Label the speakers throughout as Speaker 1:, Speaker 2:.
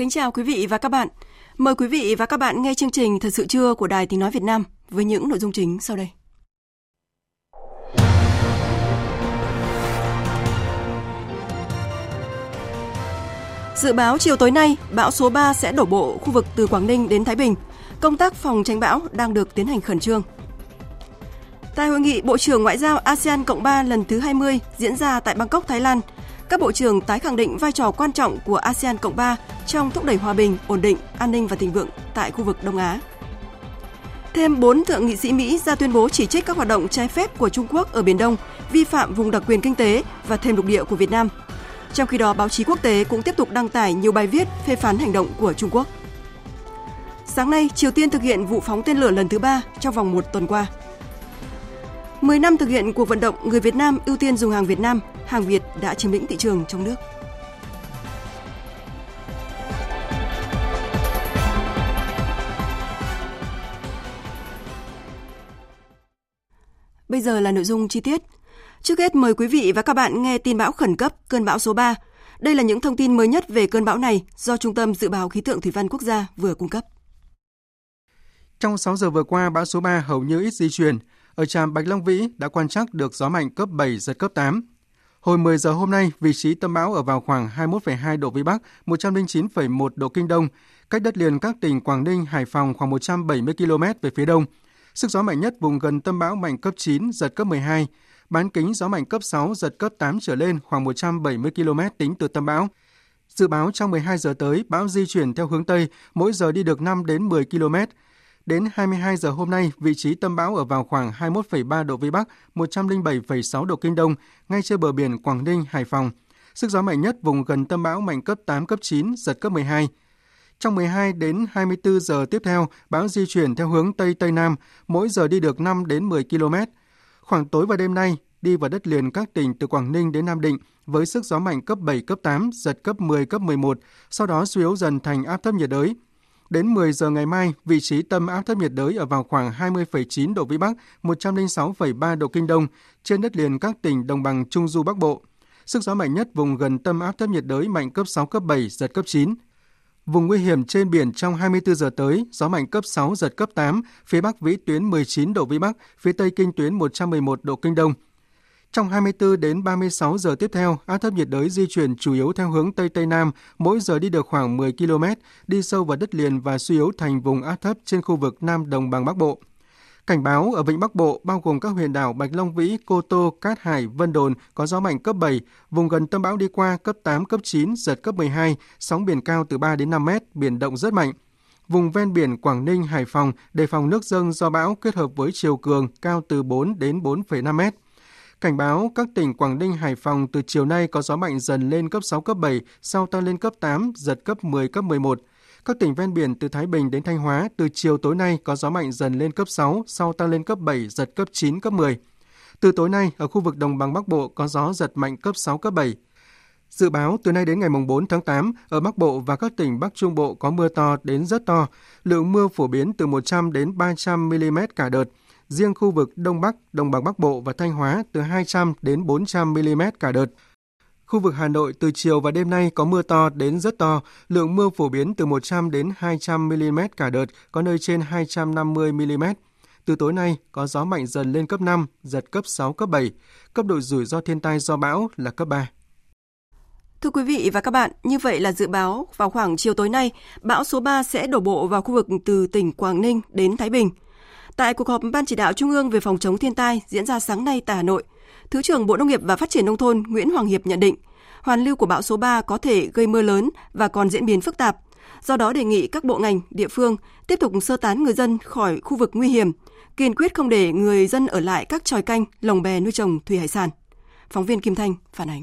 Speaker 1: Kính chào quý vị và các bạn. Mời quý vị và các bạn nghe chương trình Thật sự trưa của Đài Tiếng Nói Việt Nam với những nội dung chính sau đây. Dự báo chiều tối nay, bão số 3 sẽ đổ bộ khu vực từ Quảng Ninh đến Thái Bình. Công tác phòng tránh bão đang được tiến hành khẩn trương. Tại hội nghị Bộ trưởng Ngoại giao ASEAN Cộng 3 lần thứ 20 diễn ra tại Bangkok, Thái Lan, các bộ trưởng tái khẳng định vai trò quan trọng của ASEAN Cộng 3 trong thúc đẩy hòa bình, ổn định, an ninh và thịnh vượng tại khu vực Đông Á. Thêm 4 thượng nghị sĩ Mỹ ra tuyên bố chỉ trích các hoạt động trái phép của Trung Quốc ở Biển Đông, vi phạm vùng đặc quyền kinh tế và thêm lục địa của Việt Nam. Trong khi đó, báo chí quốc tế cũng tiếp tục đăng tải nhiều bài viết phê phán hành động của Trung Quốc. Sáng nay, Triều Tiên thực hiện vụ phóng tên lửa lần thứ ba trong vòng một tuần qua. 10 năm thực hiện cuộc vận động người Việt Nam ưu tiên dùng hàng Việt Nam, hàng Việt đã chiếm lĩnh thị trường trong nước. Bây giờ là nội dung chi tiết. Trước hết mời quý vị và các bạn nghe tin bão khẩn cấp cơn bão số 3. Đây là những thông tin mới nhất về cơn bão này do Trung tâm Dự báo Khí tượng Thủy văn Quốc gia vừa cung cấp.
Speaker 2: Trong 6 giờ vừa qua, bão số 3 hầu như ít di chuyển. Ở trạm Bạch Long Vĩ đã quan trắc được gió mạnh cấp 7, giật cấp 8. Hồi 10 giờ hôm nay, vị trí tâm bão ở vào khoảng 21,2 độ Vĩ Bắc, 109,1 độ Kinh Đông, cách đất liền các tỉnh Quảng Ninh, Hải Phòng khoảng 170 km về phía đông. Sức gió mạnh nhất vùng gần tâm bão mạnh cấp 9, giật cấp 12. Bán kính gió mạnh cấp 6, giật cấp 8 trở lên khoảng 170 km tính từ tâm bão. Dự báo trong 12 giờ tới, bão di chuyển theo hướng Tây, mỗi giờ đi được 5 đến 10 km. Đến 22 giờ hôm nay, vị trí tâm bão ở vào khoảng 21,3 độ Vĩ Bắc, 107,6 độ Kinh Đông, ngay trên bờ biển Quảng Ninh, Hải Phòng. Sức gió mạnh nhất vùng gần tâm bão mạnh cấp 8, cấp 9, giật cấp 12. Trong 12 đến 24 giờ tiếp theo, bão di chuyển theo hướng Tây Tây Nam, mỗi giờ đi được 5 đến 10 km. Khoảng tối và đêm nay, đi vào đất liền các tỉnh từ Quảng Ninh đến Nam Định với sức gió mạnh cấp 7, cấp 8, giật cấp 10, cấp 11, sau đó suy yếu dần thành áp thấp nhiệt đới. Đến 10 giờ ngày mai, vị trí tâm áp thấp nhiệt đới ở vào khoảng 20,9 độ Vĩ Bắc, 106,3 độ Kinh Đông, trên đất liền các tỉnh đồng bằng Trung Du Bắc Bộ. Sức gió mạnh nhất vùng gần tâm áp thấp nhiệt đới mạnh cấp 6, cấp 7, giật cấp 9. Vùng nguy hiểm trên biển trong 24 giờ tới, gió mạnh cấp 6, giật cấp 8, phía Bắc vĩ tuyến 19 độ Vĩ Bắc, phía Tây kinh tuyến 111 độ Kinh Đông. Trong 24 đến 36 giờ tiếp theo, áp thấp nhiệt đới di chuyển chủ yếu theo hướng Tây Tây Nam, mỗi giờ đi được khoảng 10 km, đi sâu vào đất liền và suy yếu thành vùng áp thấp trên khu vực Nam Đồng bằng Bắc Bộ. Cảnh báo ở vịnh Bắc Bộ bao gồm các huyện đảo Bạch Long Vĩ, Cô Tô, Cát Hải, Vân Đồn có gió mạnh cấp 7, vùng gần tâm bão đi qua cấp 8, cấp 9, giật cấp 12, sóng biển cao từ 3 đến 5 mét, biển động rất mạnh. Vùng ven biển Quảng Ninh, Hải Phòng đề phòng nước dâng do bão kết hợp với chiều cường cao từ 4 đến 4,5 mét. Cảnh báo các tỉnh Quảng Ninh, Hải Phòng từ chiều nay có gió mạnh dần lên cấp 6, cấp 7, sau tăng lên cấp 8, giật cấp 10, cấp 11. Các tỉnh ven biển từ Thái Bình đến Thanh Hóa từ chiều tối nay có gió mạnh dần lên cấp 6, sau tăng lên cấp 7, giật cấp 9, cấp 10. Từ tối nay, ở khu vực đồng bằng Bắc Bộ có gió giật mạnh cấp 6, cấp 7. Dự báo từ nay đến ngày 4 tháng 8, ở Bắc Bộ và các tỉnh Bắc Trung Bộ có mưa to đến rất to, lượng mưa phổ biến từ 100 đến 300 mm cả đợt. Riêng khu vực Đông Bắc, Đồng bằng Bắc Bộ và Thanh Hóa từ 200 đến 400 mm cả đợt. Khu vực Hà Nội từ chiều và đêm nay có mưa to đến rất to, lượng mưa phổ biến từ 100 đến 200 mm cả đợt, có nơi trên 250 mm. Từ tối nay có gió mạnh dần lên cấp 5, giật cấp 6, cấp 7. Cấp độ rủi ro thiên tai do bão là cấp 3.
Speaker 1: Thưa quý vị và các bạn, như vậy là dự báo vào khoảng chiều tối nay, bão số 3 sẽ đổ bộ vào khu vực từ tỉnh Quảng Ninh đến Thái Bình. Tại cuộc họp Ban chỉ đạo Trung ương về phòng chống thiên tai diễn ra sáng nay tại Hà Nội, Thứ trưởng Bộ Nông nghiệp và Phát triển Nông thôn Nguyễn Hoàng Hiệp nhận định, hoàn lưu của bão số 3 có thể gây mưa lớn và còn diễn biến phức tạp. Do đó đề nghị các bộ ngành, địa phương tiếp tục sơ tán người dân khỏi khu vực nguy hiểm, kiên quyết không để người dân ở lại các tròi canh, lồng bè nuôi trồng thủy hải sản. Phóng viên Kim Thanh phản ánh.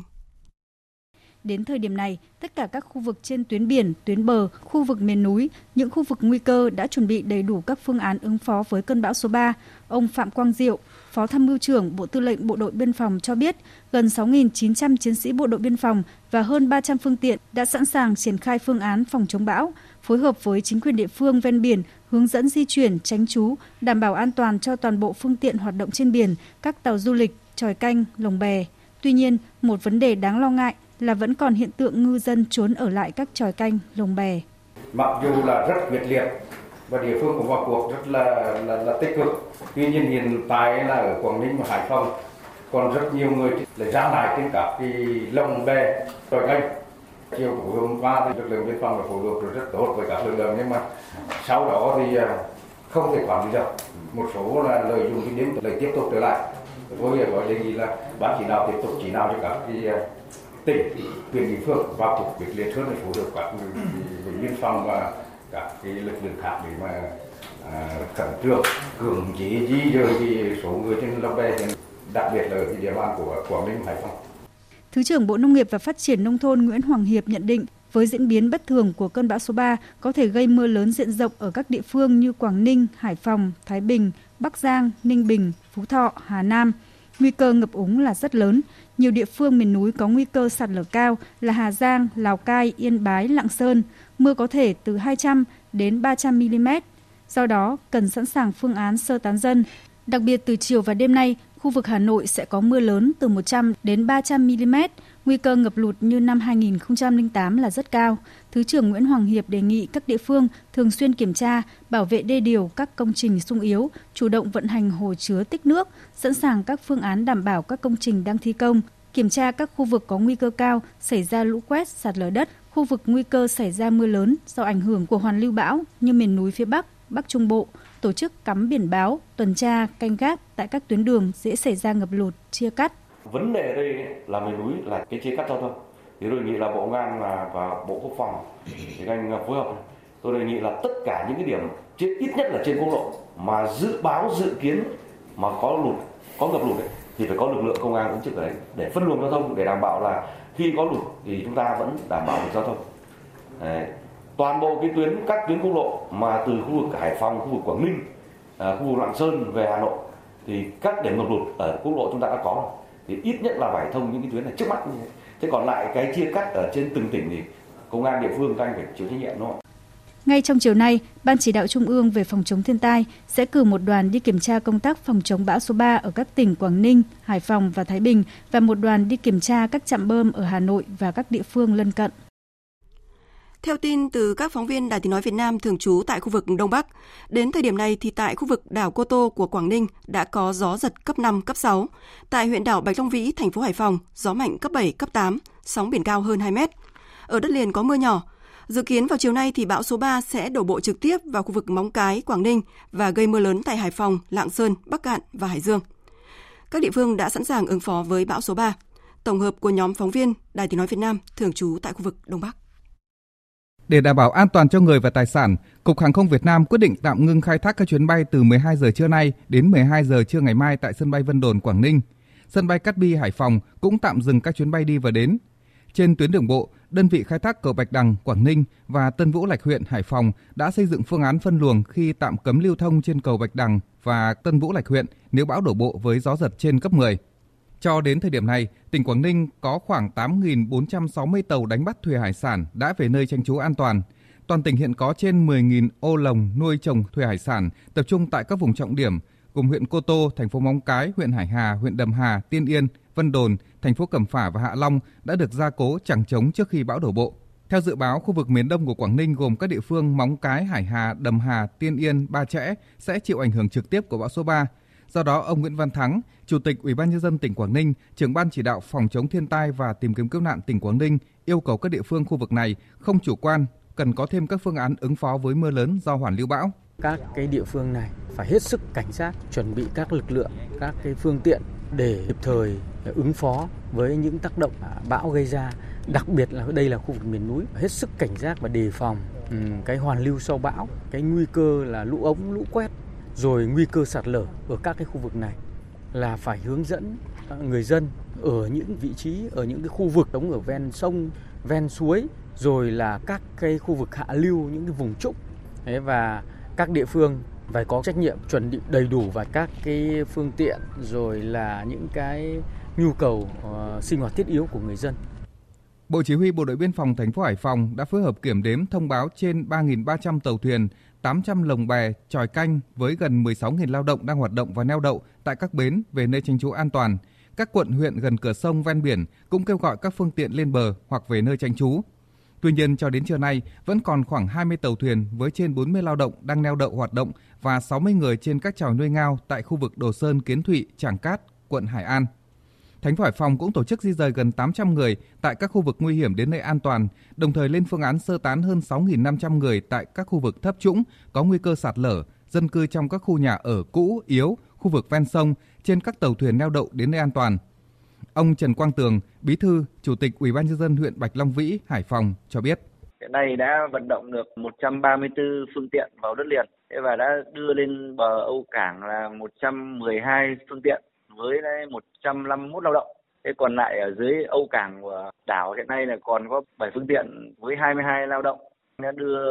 Speaker 3: Đến thời điểm này, tất cả các khu vực trên tuyến biển, tuyến bờ, khu vực miền núi, những khu vực nguy cơ đã chuẩn bị đầy đủ các phương án ứng phó với cơn bão số 3. Ông Phạm Quang Diệu, Phó Tham mưu trưởng Bộ Tư lệnh Bộ đội Biên phòng cho biết, gần 6.900 chiến sĩ Bộ đội Biên phòng và hơn 300 phương tiện đã sẵn sàng triển khai phương án phòng chống bão, phối hợp với chính quyền địa phương ven biển, hướng dẫn di chuyển, tránh trú, đảm bảo an toàn cho toàn bộ phương tiện hoạt động trên biển, các tàu du lịch, tròi canh, lồng bè. Tuy nhiên, một vấn đề đáng lo ngại là vẫn còn hiện tượng ngư dân trốn ở lại các tròi canh, lồng bè.
Speaker 4: Mặc dù là rất quyết liệt và địa phương cũng vào cuộc rất là là, là tích cực. Tuy nhiên hiện tại là ở Quảng Ninh và Hải Phòng còn rất nhiều người lại ra lại trên các cái lồng bè, tròi canh. Chiều của hôm qua thì lực lượng biên phòng đã phối hợp rất tốt với các lực lượng nhưng mà sau đó thì à, không thể quản lý được. Một số là lợi dụng cái điểm lại tiếp tục trở lại. Tôi gọi đề nghị là ban chỉ đạo tiếp tục chỉ đạo cho các cái à, tỉnh quyền địa phương vào cuộc quyết liệt hơn để phối hợp các biên phòng và các cái lực lượng khác để mà à, khẩn trương cưỡng chế di dời cái số người trên lồng bè đặc biệt là ở địa bàn của Quảng Ninh Hải Phòng.
Speaker 3: Thứ trưởng Bộ Nông nghiệp và Phát triển Nông thôn Nguyễn Hoàng Hiệp nhận định với diễn biến bất thường của cơn bão số 3 có thể gây mưa lớn diện rộng ở các địa phương như Quảng Ninh, Hải Phòng, Thái Bình, Bắc Giang, Ninh Bình, Phú Thọ, Hà Nam. Nguy cơ ngập úng là rất lớn. Nhiều địa phương miền núi có nguy cơ sạt lở cao là Hà Giang, Lào Cai, Yên Bái, Lạng Sơn. Mưa có thể từ 200 đến 300 mm. Do đó, cần sẵn sàng phương án sơ tán dân. Đặc biệt từ chiều và đêm nay, khu vực Hà Nội sẽ có mưa lớn từ 100 đến 300 mm. Nguy cơ ngập lụt như năm 2008 là rất cao. Thứ trưởng Nguyễn Hoàng Hiệp đề nghị các địa phương thường xuyên kiểm tra, bảo vệ đê điều các công trình sung yếu, chủ động vận hành hồ chứa tích nước, sẵn sàng các phương án đảm bảo các công trình đang thi công, kiểm tra các khu vực có nguy cơ cao xảy ra lũ quét, sạt lở đất, khu vực nguy cơ xảy ra mưa lớn do ảnh hưởng của hoàn lưu bão như miền núi phía Bắc, Bắc Trung Bộ, tổ chức cắm biển báo, tuần tra, canh gác tại các tuyến đường dễ xảy ra ngập lụt, chia cắt.
Speaker 5: Vấn đề đây là miền núi là cái chia cắt giao thông. Thì tôi đề nghị là Bộ Ngan và, và Bộ Quốc phòng thì anh phối hợp. Tôi đề nghị là tất cả những cái điểm trên ít nhất là trên quốc lộ mà dự báo dự kiến mà có lụt, có ngập lụt ấy, thì phải có lực lượng công an ứng trực ở đấy để phân luồng giao thông để đảm bảo là khi có lụt thì chúng ta vẫn đảm bảo được giao thông. Đấy. Toàn bộ cái tuyến các tuyến quốc lộ mà từ khu vực Hải Phòng, khu vực Quảng Ninh, à, khu vực Lạng Sơn về Hà Nội thì các điểm ngập lụt ở quốc lộ chúng ta đã có rồi. Thì ít nhất là phải thông những cái tuyến này trước mắt như thế. Thế còn lại cái chia cắt ở trên từng tỉnh thì công an địa phương các anh phải chịu trách nhiệm thôi?
Speaker 3: Ngay trong chiều nay, Ban chỉ đạo Trung ương về phòng chống thiên tai sẽ cử một đoàn đi kiểm tra công tác phòng chống bão số 3 ở các tỉnh Quảng Ninh, Hải Phòng và Thái Bình và một đoàn đi kiểm tra các trạm bơm ở Hà Nội và các địa phương lân cận.
Speaker 1: Theo tin từ các phóng viên Đài Tiếng Nói Việt Nam thường trú tại khu vực Đông Bắc, đến thời điểm này thì tại khu vực đảo Cô Tô của Quảng Ninh đã có gió giật cấp 5, cấp 6. Tại huyện đảo Bạch Long Vĩ, thành phố Hải Phòng, gió mạnh cấp 7, cấp 8, sóng biển cao hơn 2 mét. Ở đất liền có mưa nhỏ. Dự kiến vào chiều nay thì bão số 3 sẽ đổ bộ trực tiếp vào khu vực Móng Cái, Quảng Ninh và gây mưa lớn tại Hải Phòng, Lạng Sơn, Bắc Cạn và Hải Dương. Các địa phương đã sẵn sàng ứng phó với bão số 3. Tổng hợp của nhóm phóng viên Đài Tiếng Nói Việt Nam thường trú tại khu vực Đông Bắc.
Speaker 6: Để đảm bảo an toàn cho người và tài sản, Cục Hàng không Việt Nam quyết định tạm ngưng khai thác các chuyến bay từ 12 giờ trưa nay đến 12 giờ trưa ngày mai tại sân bay Vân Đồn, Quảng Ninh. Sân bay Cát Bi, Hải Phòng cũng tạm dừng các chuyến bay đi và đến. Trên tuyến đường bộ, đơn vị khai thác cầu Bạch Đằng, Quảng Ninh và Tân Vũ Lạch huyện Hải Phòng đã xây dựng phương án phân luồng khi tạm cấm lưu thông trên cầu Bạch Đằng và Tân Vũ Lạch huyện nếu bão đổ bộ với gió giật trên cấp 10. Cho đến thời điểm này, tỉnh Quảng Ninh có khoảng 8.460 tàu đánh bắt thủy hải sản đã về nơi tranh trú an toàn. Toàn tỉnh hiện có trên 10.000 ô lồng nuôi trồng thủy hải sản tập trung tại các vùng trọng điểm gồm huyện Cô Tô, thành phố Móng Cái, huyện Hải Hà, huyện Đầm Hà, Tiên Yên, Vân Đồn, thành phố Cẩm Phả và Hạ Long đã được gia cố chẳng chống trước khi bão đổ bộ. Theo dự báo, khu vực miền đông của Quảng Ninh gồm các địa phương Móng Cái, Hải Hà, Đầm Hà, Tiên Yên, Ba Chẽ sẽ chịu ảnh hưởng trực tiếp của bão số 3. Do đó, ông Nguyễn Văn Thắng, Chủ tịch Ủy ban nhân dân tỉnh Quảng Ninh, trưởng ban chỉ đạo phòng chống thiên tai và tìm kiếm cứu nạn tỉnh Quảng Ninh yêu cầu các địa phương khu vực này không chủ quan, cần có thêm các phương án ứng phó với mưa lớn do hoàn lưu bão.
Speaker 7: Các cái địa phương này phải hết sức cảnh giác, chuẩn bị các lực lượng, các cái phương tiện để kịp thời ứng phó với những tác động bão gây ra đặc biệt là đây là khu vực miền núi hết sức cảnh giác và đề phòng ừ, cái hoàn lưu sau bão cái nguy cơ là lũ ống lũ quét rồi nguy cơ sạt lở ở các cái khu vực này là phải hướng dẫn à, người dân ở những vị trí ở những cái khu vực đóng ở ven sông ven suối rồi là các cái khu vực hạ lưu những cái vùng trũng và các địa phương phải có trách nhiệm chuẩn bị đầy đủ và các cái phương tiện rồi là những cái nhu cầu uh, sinh hoạt thiết yếu của người dân.
Speaker 6: Bộ Chỉ huy Bộ đội Biên phòng thành phố Hải Phòng đã phối hợp kiểm đếm thông báo trên 3.300 tàu thuyền, 800 lồng bè, tròi canh với gần 16.000 lao động đang hoạt động và neo đậu tại các bến về nơi tránh trú an toàn. Các quận huyện gần cửa sông ven biển cũng kêu gọi các phương tiện lên bờ hoặc về nơi tránh trú. Tuy nhiên, cho đến trưa nay, vẫn còn khoảng 20 tàu thuyền với trên 40 lao động đang neo đậu hoạt động và 60 người trên các tròi nuôi ngao tại khu vực Đồ Sơn, Kiến Thụy, trảng Cát, quận Hải An. Thành phố Hải Phòng cũng tổ chức di rời gần 800 người tại các khu vực nguy hiểm đến nơi an toàn, đồng thời lên phương án sơ tán hơn 6.500 người tại các khu vực thấp trũng có nguy cơ sạt lở, dân cư trong các khu nhà ở cũ, yếu, khu vực ven sông, trên các tàu thuyền neo đậu đến nơi an toàn. Ông Trần Quang Tường, Bí thư, Chủ tịch Ủy ban nhân dân huyện Bạch Long Vĩ, Hải Phòng cho biết.
Speaker 8: Hiện nay đã vận động được 134 phương tiện vào đất liền và đã đưa lên bờ Âu Cảng là 112 phương tiện với 151 lao động. Thế còn lại ở dưới Âu Cảng của đảo hiện nay là còn có 7 phương tiện với 22 lao động. Đã đưa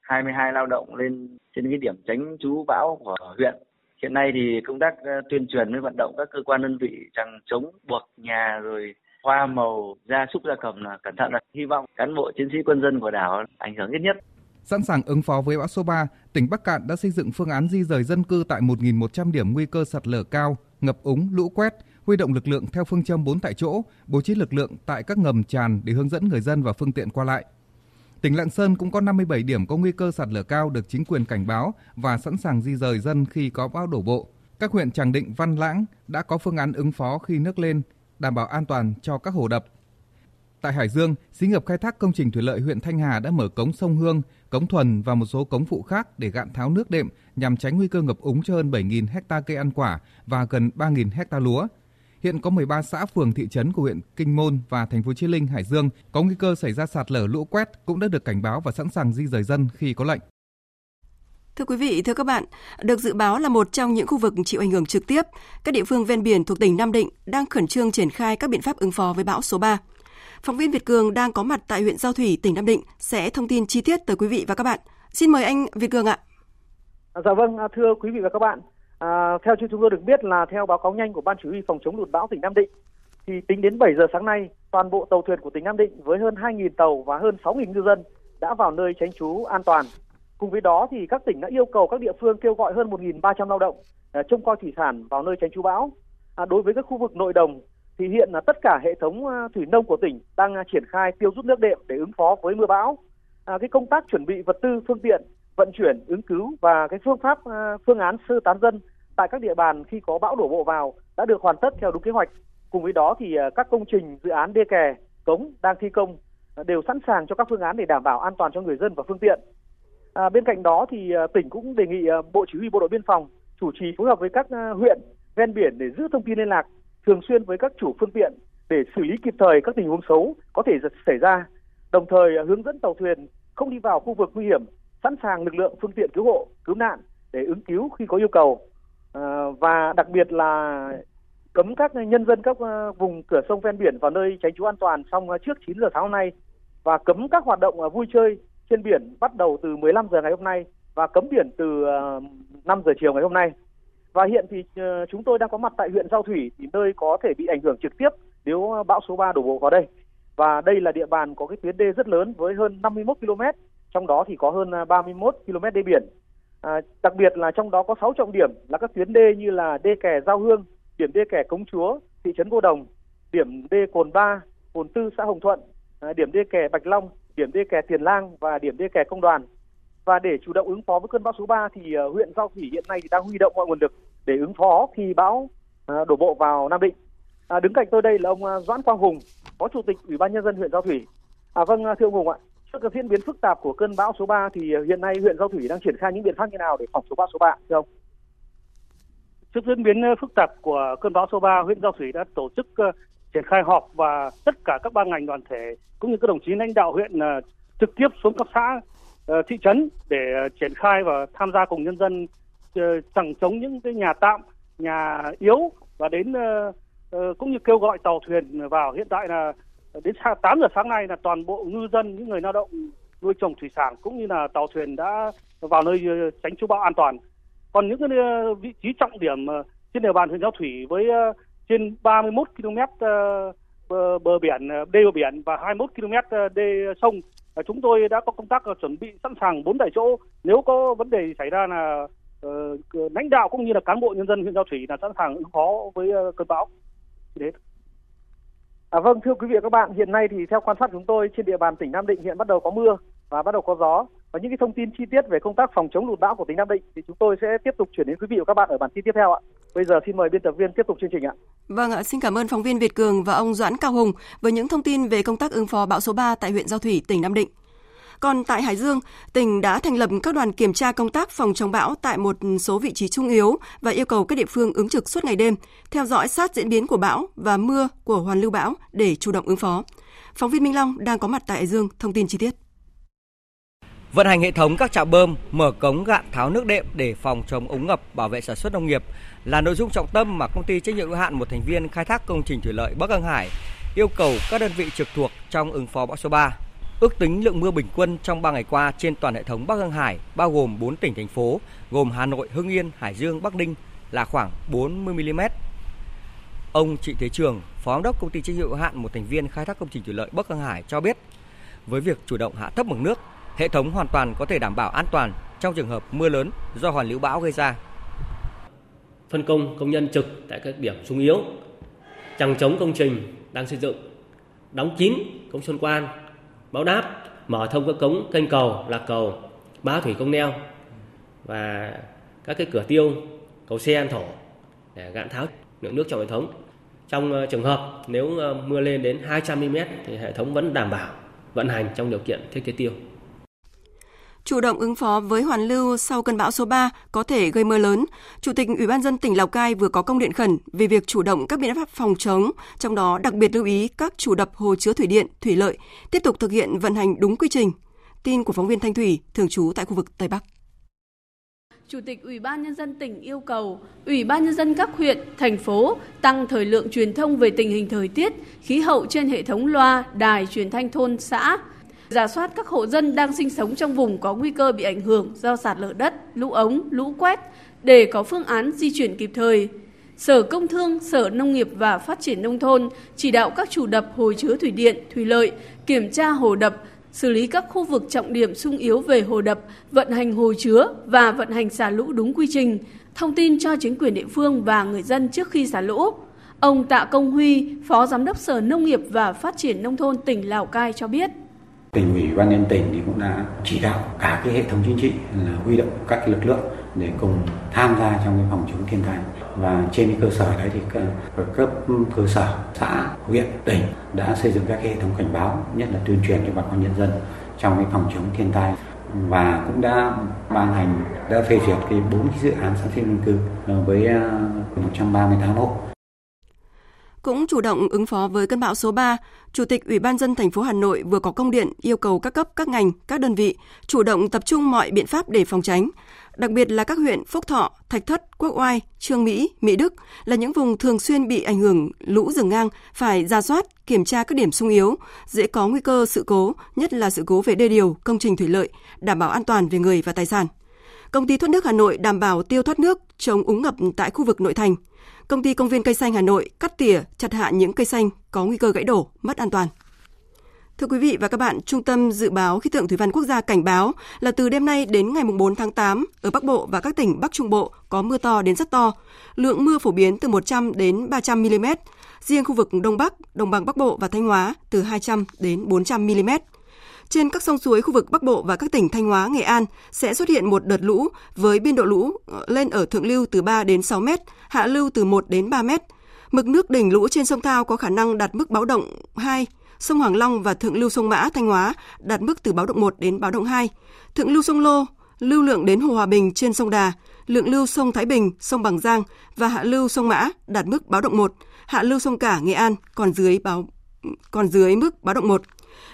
Speaker 8: 22 lao động lên trên cái điểm tránh trú bão của huyện. Hiện nay thì công tác ờ, tuyên truyền với vận động các cơ quan đơn vị chẳng chống buộc nhà rồi hoa màu, gia súc gia cầm là cẩn thận là hy vọng cán bộ chiến sĩ quân dân của đảo ảnh hưởng ít nhất.
Speaker 6: Sẵn sàng ứng phó với bão số 3, tỉnh Bắc Cạn đã xây dựng phương án di rời dân cư tại 1.100 điểm nguy cơ sạt lở cao, ngập úng, lũ quét, huy động lực lượng theo phương châm 4 tại chỗ, bố trí lực lượng tại các ngầm tràn để hướng dẫn người dân và phương tiện qua lại. Tỉnh Lạng Sơn cũng có 57 điểm có nguy cơ sạt lở cao được chính quyền cảnh báo và sẵn sàng di rời dân khi có bão đổ bộ. Các huyện Tràng Định, Văn Lãng đã có phương án ứng phó khi nước lên, đảm bảo an toàn cho các hồ đập. Tại Hải Dương, xí nghiệp khai thác công trình thủy lợi huyện Thanh Hà đã mở cống sông Hương, cống Thuần và một số cống phụ khác để gạn tháo nước đệm nhằm tránh nguy cơ ngập úng cho hơn 7.000 hecta cây ăn quả và gần 3.000 hecta lúa. Hiện có 13 xã phường thị trấn của huyện Kinh Môn và thành phố Chí Linh, Hải Dương có nguy cơ xảy ra sạt lở lũ quét cũng đã được cảnh báo và sẵn sàng di rời dân khi có lệnh.
Speaker 1: Thưa quý vị, thưa các bạn, được dự báo là một trong những khu vực chịu ảnh hưởng trực tiếp, các địa phương ven biển thuộc tỉnh Nam Định đang khẩn trương triển khai các biện pháp ứng phó với bão số 3. Phóng viên Việt Cường đang có mặt tại huyện Giao Thủy, tỉnh Nam Định sẽ thông tin chi tiết tới quý vị và các bạn. Xin mời anh Việt Cường ạ.
Speaker 9: À, dạ vâng, à, thưa quý vị và các bạn, à, theo chúng tôi được biết là theo báo cáo nhanh của Ban Chỉ huy phòng chống lụt bão tỉnh Nam Định, thì tính đến 7 giờ sáng nay, toàn bộ tàu thuyền của tỉnh Nam Định với hơn 2.000 tàu và hơn 6.000 ngư dân đã vào nơi tránh trú an toàn. Cùng với đó thì các tỉnh đã yêu cầu các địa phương kêu gọi hơn 1.300 lao động à, trông coi thủy sản vào nơi tránh trú bão. À, đối với các khu vực nội đồng thì hiện là tất cả hệ thống ờ, thủy nông của tỉnh đang ờ, triển khai tiêu rút nước đệm để ứng phó với mưa bão. À, cái công tác chuẩn bị vật tư, phương tiện, vận chuyển, ứng cứu và cái phương pháp ờ, phương án sơ tán dân tại các địa bàn khi có bão đổ bộ vào đã được hoàn tất theo đúng kế hoạch. Cùng với đó thì các công trình dự án đê kè, cống đang thi công đều sẵn sàng cho các phương án để đảm bảo an toàn cho người dân và phương tiện. À, bên cạnh đó thì tỉnh cũng đề nghị Bộ Chỉ huy Bộ đội Biên phòng chủ trì phối hợp với các huyện ven biển để giữ thông tin liên lạc thường xuyên với các chủ phương tiện để xử lý kịp thời các tình huống xấu có thể xảy ra, đồng thời à, hướng dẫn tàu thuyền không đi vào khu vực nguy hiểm, sẵn sàng lực lượng phương tiện cứu hộ, cứu nạn để ứng cứu khi có yêu cầu. À, và đặc biệt là cấm các nhân dân các à, vùng cửa sông ven biển vào nơi tránh trú an toàn xong à, trước 9 giờ sáng hôm nay và cấm các hoạt động vui chơi trên biển bắt đầu từ 15 giờ ngày hôm nay và cấm biển từ 5 giờ chiều ngày hôm nay. Và hiện thì ờ, chúng tôi đang có mặt tại huyện Giao Thủy thì nơi có thể bị ảnh hưởng trực tiếp nếu ờ, bão số 3 đổ bộ vào đây. Và đây là địa bàn có cái tuyến đê rất lớn với hơn 51 km, trong đó thì có hơn ờ, 31 km đê biển. À, đặc biệt là trong đó có 6 trọng điểm là các tuyến đê như là đê kè Giao Hương, điểm đê kè Cống Chúa, thị trấn Cô Đồng, điểm đê Cồn Ba, Cồn Tư xã Hồng Thuận, à, điểm đê kè Bạch Long, điểm đê kè Tiền Lang và điểm đê kè Công Đoàn. Và để chủ động ứng phó với cơn bão số 3 thì huyện Giao Thủy hiện nay thì đang huy động mọi nguồn lực để ứng phó khi bão à, đổ bộ vào Nam Định. À, đứng cạnh tôi đây là ông à, Doãn Quang Hùng, Phó Chủ tịch Ủy ban nhân dân huyện Giao Thủy. À vâng à, thưa ông Hùng ạ, Trước cái diễn biến phức tạp của cơn bão số 3 thì hiện nay huyện Giao Thủy đang triển khai những biện pháp như nào để phòng số bão số 3 thưa ông? Trước diễn biến phức tạp của cơn bão số 3, huyện Giao Thủy đã tổ chức triển khai họp và tất cả các ban ngành đoàn thể cũng như các đồng chí lãnh đạo huyện trực tiếp xuống cấp xã thị trấn để triển khai và tham gia cùng nhân dân Ờ, chẳng chống những cái nhà tạm, nhà yếu và đến ờ, ờ, cũng như kêu gọi tàu thuyền vào. Hiện tại là đến 8 giờ sáng nay là toàn bộ ngư dân những người lao động nuôi trồng thủy sản cũng như là tàu thuyền đã vào nơi tránh trú bão an toàn. Còn những cái vị trí trọng điểm trên địa bàn huyện Giao Thủy với trên 31 km bờ, bờ biển đê bờ biển và 21 km đê sông chúng tôi đã có công tác chuẩn bị sẵn sàng bốn tại chỗ nếu có vấn đề xảy ra là lãnh đạo cũng như là cán bộ nhân dân huyện Giao Thủy là sẵn sàng ứng phó với uh, cơn bão. Thế. À, vâng thưa quý vị và các bạn, hiện nay thì theo quan sát chúng tôi trên địa bàn tỉnh Nam Định hiện bắt đầu có mưa và bắt đầu có gió và những cái thông tin chi tiết về công tác phòng chống lụt bão của tỉnh Nam Định thì chúng tôi sẽ tiếp tục chuyển đến quý vị và các bạn ở bản tin tiếp theo ạ. Bây giờ xin mời biên tập viên tiếp tục chương trình ạ.
Speaker 1: Vâng ạ, xin cảm ơn phóng viên Việt Cường và ông Doãn Cao Hùng với những thông tin về công tác ứng phó bão số 3 tại huyện Giao Thủy, tỉnh Nam Định. Còn tại Hải Dương, tỉnh đã thành lập các đoàn kiểm tra công tác phòng chống bão tại một số vị trí trung yếu và yêu cầu các địa phương ứng trực suốt ngày đêm, theo dõi sát diễn biến của bão và mưa của hoàn lưu bão để chủ động ứng phó. Phóng viên Minh Long đang có mặt tại Hải Dương, thông tin chi tiết.
Speaker 10: Vận hành hệ thống các trạm bơm, mở cống gạn tháo nước đệm để phòng chống ống ngập, bảo vệ sản xuất nông nghiệp là nội dung trọng tâm mà công ty trách nhiệm hữu hạn một thành viên khai thác công trình thủy lợi Bắc Hưng Hải yêu cầu các đơn vị trực thuộc trong ứng phó bão số 3. Ước tính lượng mưa bình quân trong 3 ngày qua trên toàn hệ thống Bắc Hưng Hải bao gồm 4 tỉnh thành phố gồm Hà Nội, Hưng Yên, Hải Dương, Bắc Ninh là khoảng 40 mm. Ông Trịnh Thế Trường, Phó giám đốc công ty trách nhiệm hữu hạn một thành viên khai thác công trình thủy lợi Bắc Hưng Hải cho biết, với việc chủ động hạ thấp mực nước, hệ thống hoàn toàn có thể đảm bảo an toàn trong trường hợp mưa lớn do hoàn lưu bão gây ra.
Speaker 11: Phân công công nhân trực tại các điểm sung yếu, chẳng chống công trình đang xây dựng, đóng kín cống Xuân Quan, báo đáp, mở thông các cống kênh cầu, lạc cầu, bá thủy công neo và các cái cửa tiêu, cầu xe an thổ để gạn tháo lượng nước trong hệ thống. Trong ờ, trường hợp nếu ờ, mưa lên đến 200 mm thì hệ thống vẫn đảm bảo vận hành trong điều kiện thiết kế tiêu.
Speaker 1: Chủ động ứng phó với hoàn lưu sau cơn bão số 3 có thể gây mưa lớn, Chủ tịch Ủy ban dân tỉnh Lào Cai vừa có công điện khẩn về việc chủ động các biện pháp phòng chống, trong đó đặc biệt lưu ý các chủ đập hồ chứa thủy điện, thủy lợi tiếp tục thực hiện vận hành đúng quy trình. Tin của phóng viên Thanh Thủy, thường trú tại khu vực Tây Bắc.
Speaker 12: Chủ tịch Ủy ban Nhân dân tỉnh yêu cầu Ủy ban Nhân dân các huyện, thành phố tăng thời lượng truyền thông về tình hình thời tiết, khí hậu trên hệ thống loa, đài truyền thanh thôn, xã, giả soát các hộ dân đang sinh sống trong vùng có nguy cơ bị ảnh hưởng do sạt lở đất, lũ ống, lũ quét để có phương án di chuyển kịp thời. Sở Công Thương, Sở Nông nghiệp và Phát triển Nông thôn chỉ đạo các chủ đập hồ chứa thủy điện, thủy lợi, kiểm tra hồ đập, xử lý các khu vực trọng điểm sung yếu về hồ đập, vận hành hồ chứa và vận hành xả lũ đúng quy trình, thông tin cho chính quyền địa phương và người dân trước khi xả lũ. Ông Tạ Công Huy, Phó Giám đốc Sở Nông nghiệp và Phát triển Nông thôn tỉnh Lào Cai cho biết
Speaker 13: tỉnh ủy ban nhân tỉnh thì cũng đã chỉ đạo cả cái hệ thống chính trị là huy động các lực lượng để cùng tham gia trong cái phòng chống thiên tai. Và trên cái cơ sở đấy thì ở cấp cơ sở, xã, huyện, tỉnh đã xây dựng các cái hệ thống cảnh báo, nhất là tuyên truyền cho bà con nhân dân trong cái phòng chống thiên tai. Và cũng đã ban hành, đã phê duyệt cái bốn cái dự án sản xuất dân cư ờ, với ờ, 138 hộ
Speaker 1: cũng chủ động ứng phó với cơn bão số 3, Chủ tịch Ủy ban dân thành phố Hà Nội vừa có công điện yêu cầu các cấp, các ngành, các đơn vị chủ động tập trung mọi biện pháp để phòng tránh. Đặc biệt là các huyện Phúc Thọ, Thạch Thất, Quốc Oai, Trương Mỹ, Mỹ Đức là những vùng thường xuyên bị ảnh hưởng lũ rừng ngang, phải ra soát, kiểm tra các điểm sung yếu, dễ có nguy cơ sự cố, nhất là sự cố về đê điều, công trình thủy lợi, đảm bảo an toàn về người và tài sản. Công ty thoát nước Hà Nội đảm bảo tiêu thoát nước, chống úng ngập tại khu vực nội thành – Công ty Công viên Cây Xanh Hà Nội cắt tỉa, chặt hạ những cây xanh có nguy cơ gãy đổ, mất an toàn. Thưa quý vị và các bạn, Trung tâm Dự báo Khí tượng Thủy văn Quốc gia cảnh báo là từ đêm nay đến ngày 4 tháng 8, ở Bắc Bộ và các tỉnh Bắc Trung Bộ có mưa to đến rất to. Lượng mưa phổ biến từ 100 đến 300 mm. Riêng khu vực Đông Bắc, Đồng bằng Bắc Bộ và Thanh Hóa từ 200 đến 400 mm. Trên các sông suối khu vực Bắc Bộ và các tỉnh Thanh Hóa, Nghệ An sẽ xuất hiện một đợt lũ với biên độ lũ ờ, lên ở thượng lưu từ 3 đến 6 mét, hạ lưu từ 1 đến 3 mét. Mực nước đỉnh lũ trên sông Thao có khả năng đạt mức báo động 2, sông Hoàng Long và thượng lưu sông Mã Thanh Hóa đạt mức từ báo động 1 đến báo động 2. Thượng lưu sông Lô, lưu lượng đến Hồ Hòa Bình trên sông Đà, lượng lưu sông Thái Bình, sông Bằng Giang và hạ lưu sông Mã đạt mức báo động 1, hạ lưu sông Cả Nghệ An còn dưới báo còn dưới mức báo động 1.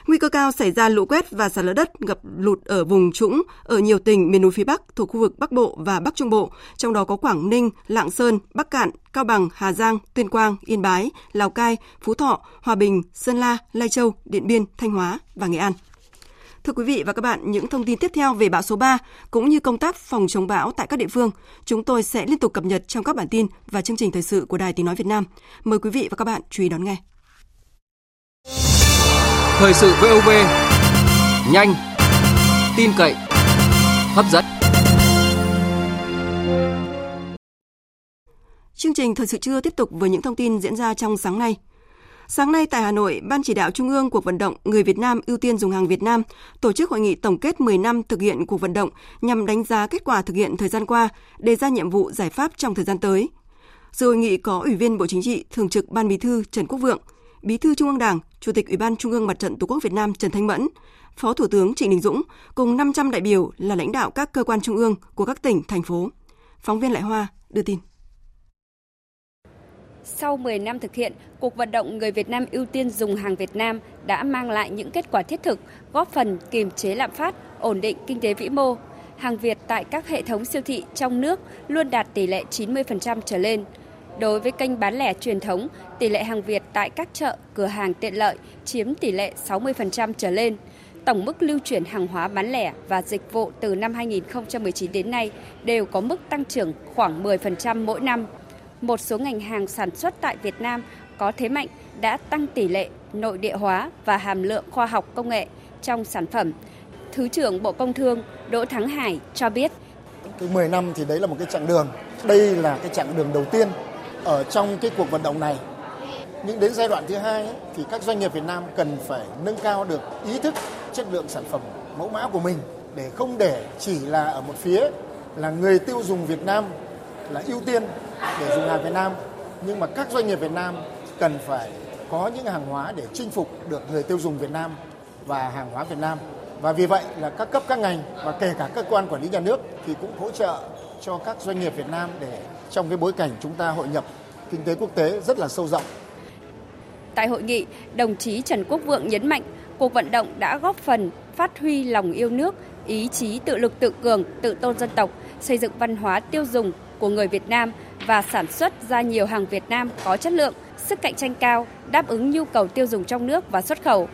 Speaker 1: Nguy cơ cao xảy ra lũ quét và sạt lở đất, ngập lụt ở vùng trũng ở nhiều tỉnh miền núi phía Bắc thuộc khu vực Bắc Bộ và Bắc Trung Bộ, trong đó có Quảng Ninh, Lạng Sơn, Bắc Cạn, Cao Bằng, Hà Giang, Tuyên Quang, Yên Bái, Lào Cai, Phú Thọ, Hòa Bình, Sơn La, Lai Châu, Điện Biên, Thanh Hóa và Nghệ An. Thưa quý vị và các bạn, những thông tin tiếp theo về bão số 3 cũng như công tác phòng chống bão tại các địa phương, chúng tôi sẽ liên tục cập nhật trong các bản tin và chương trình thời sự của Đài Tiếng nói Việt Nam. Mời quý vị và các bạn chú ý đón nghe.
Speaker 10: Thời sự VOV nhanh, tin cậy, hấp dẫn.
Speaker 1: Chương trình thời sự trưa tiếp tục với những thông tin diễn ra trong sáng nay. Sáng nay tại Hà Nội, Ban chỉ đạo Trung ương cuộc vận động Người Việt Nam ưu tiên dùng hàng Việt Nam tổ chức hội nghị tổng kết 10 năm thực hiện cuộc vận động nhằm đánh giá kết quả thực hiện thời gian qua, đề ra nhiệm vụ giải pháp trong thời gian tới. Dự hội nghị có Ủy viên Bộ Chính trị, Thường trực Ban Bí thư Trần Quốc Vượng, Bí thư Trung ương Đảng, Chủ tịch Ủy ban Trung ương Mặt trận Tổ quốc Việt Nam Trần Thanh Mẫn, Phó Thủ tướng Trịnh Đình Dũng cùng 500 đại biểu là lãnh đạo các cơ quan trung ương của các tỉnh, thành phố. Phóng viên Lại Hoa đưa tin.
Speaker 14: Sau 10 năm thực hiện, cuộc vận động người Việt Nam ưu tiên dùng hàng Việt Nam đã mang lại những kết quả thiết thực, góp phần kiềm chế lạm phát, ổn định kinh tế vĩ mô. Hàng Việt tại các hệ thống siêu thị trong nước luôn đạt tỷ lệ 90% trở lên. Đối với kênh bán lẻ truyền thống, tỷ lệ hàng Việt tại các chợ, cửa hàng tiện lợi chiếm tỷ lệ 60% trở lên. Tổng mức lưu chuyển hàng hóa bán lẻ và dịch vụ từ năm 2019 đến nay đều có mức tăng trưởng khoảng 10% mỗi năm. Một số ngành hàng sản xuất tại Việt Nam có thế mạnh đã tăng tỷ lệ nội địa hóa và hàm lượng khoa học công nghệ trong sản phẩm. Thứ trưởng Bộ Công Thương Đỗ Thắng Hải cho biết.
Speaker 15: Cái 10 năm thì đấy là một cái chặng đường. Đây là cái chặng đường đầu tiên ở trong cái cuộc vận động này. Nhưng đến giai đoạn thứ hai ấy, thì các doanh nghiệp Việt Nam cần phải nâng cao được ý thức chất lượng sản phẩm mẫu mã của mình để không để chỉ là ở một phía là người tiêu dùng Việt Nam là ưu tiên để dùng hàng Việt Nam nhưng mà các doanh nghiệp Việt Nam cần phải có những hàng hóa để chinh phục được người tiêu dùng Việt Nam và hàng hóa Việt Nam và vì vậy là các cấp các ngành và kể cả cơ quan quản lý nhà nước thì cũng hỗ trợ cho các doanh nghiệp Việt Nam để trong cái bối cảnh chúng ta hội nhập kinh tế quốc tế rất là sâu rộng.
Speaker 14: Tại hội nghị, đồng chí Trần Quốc Vượng nhấn mạnh cuộc vận động đã góp phần phát huy lòng yêu nước, ý chí tự lực tự cường, tự tôn dân tộc, xây dựng văn hóa tiêu dùng của người Việt Nam và sản xuất ra nhiều hàng Việt Nam có chất lượng, sức cạnh tranh cao, đáp ứng nhu cầu tiêu dùng trong nước và xuất khẩu.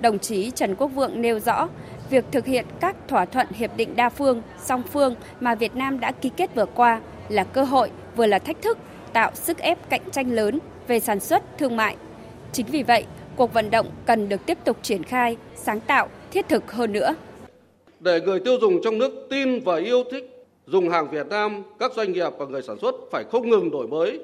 Speaker 14: Đồng chí Trần Quốc Vượng nêu rõ, việc thực hiện các thỏa thuận hiệp định đa phương, song phương mà Việt Nam đã ký kết vừa qua là cơ hội vừa là thách thức tạo sức ép cạnh tranh lớn về sản xuất, thương mại. Chính vì vậy, cuộc vận động cần được tiếp tục triển khai, sáng tạo, thiết thực hơn nữa.
Speaker 16: Để người tiêu dùng trong nước tin và yêu thích dùng hàng Việt Nam, các doanh nghiệp và người sản xuất phải không ngừng đổi mới,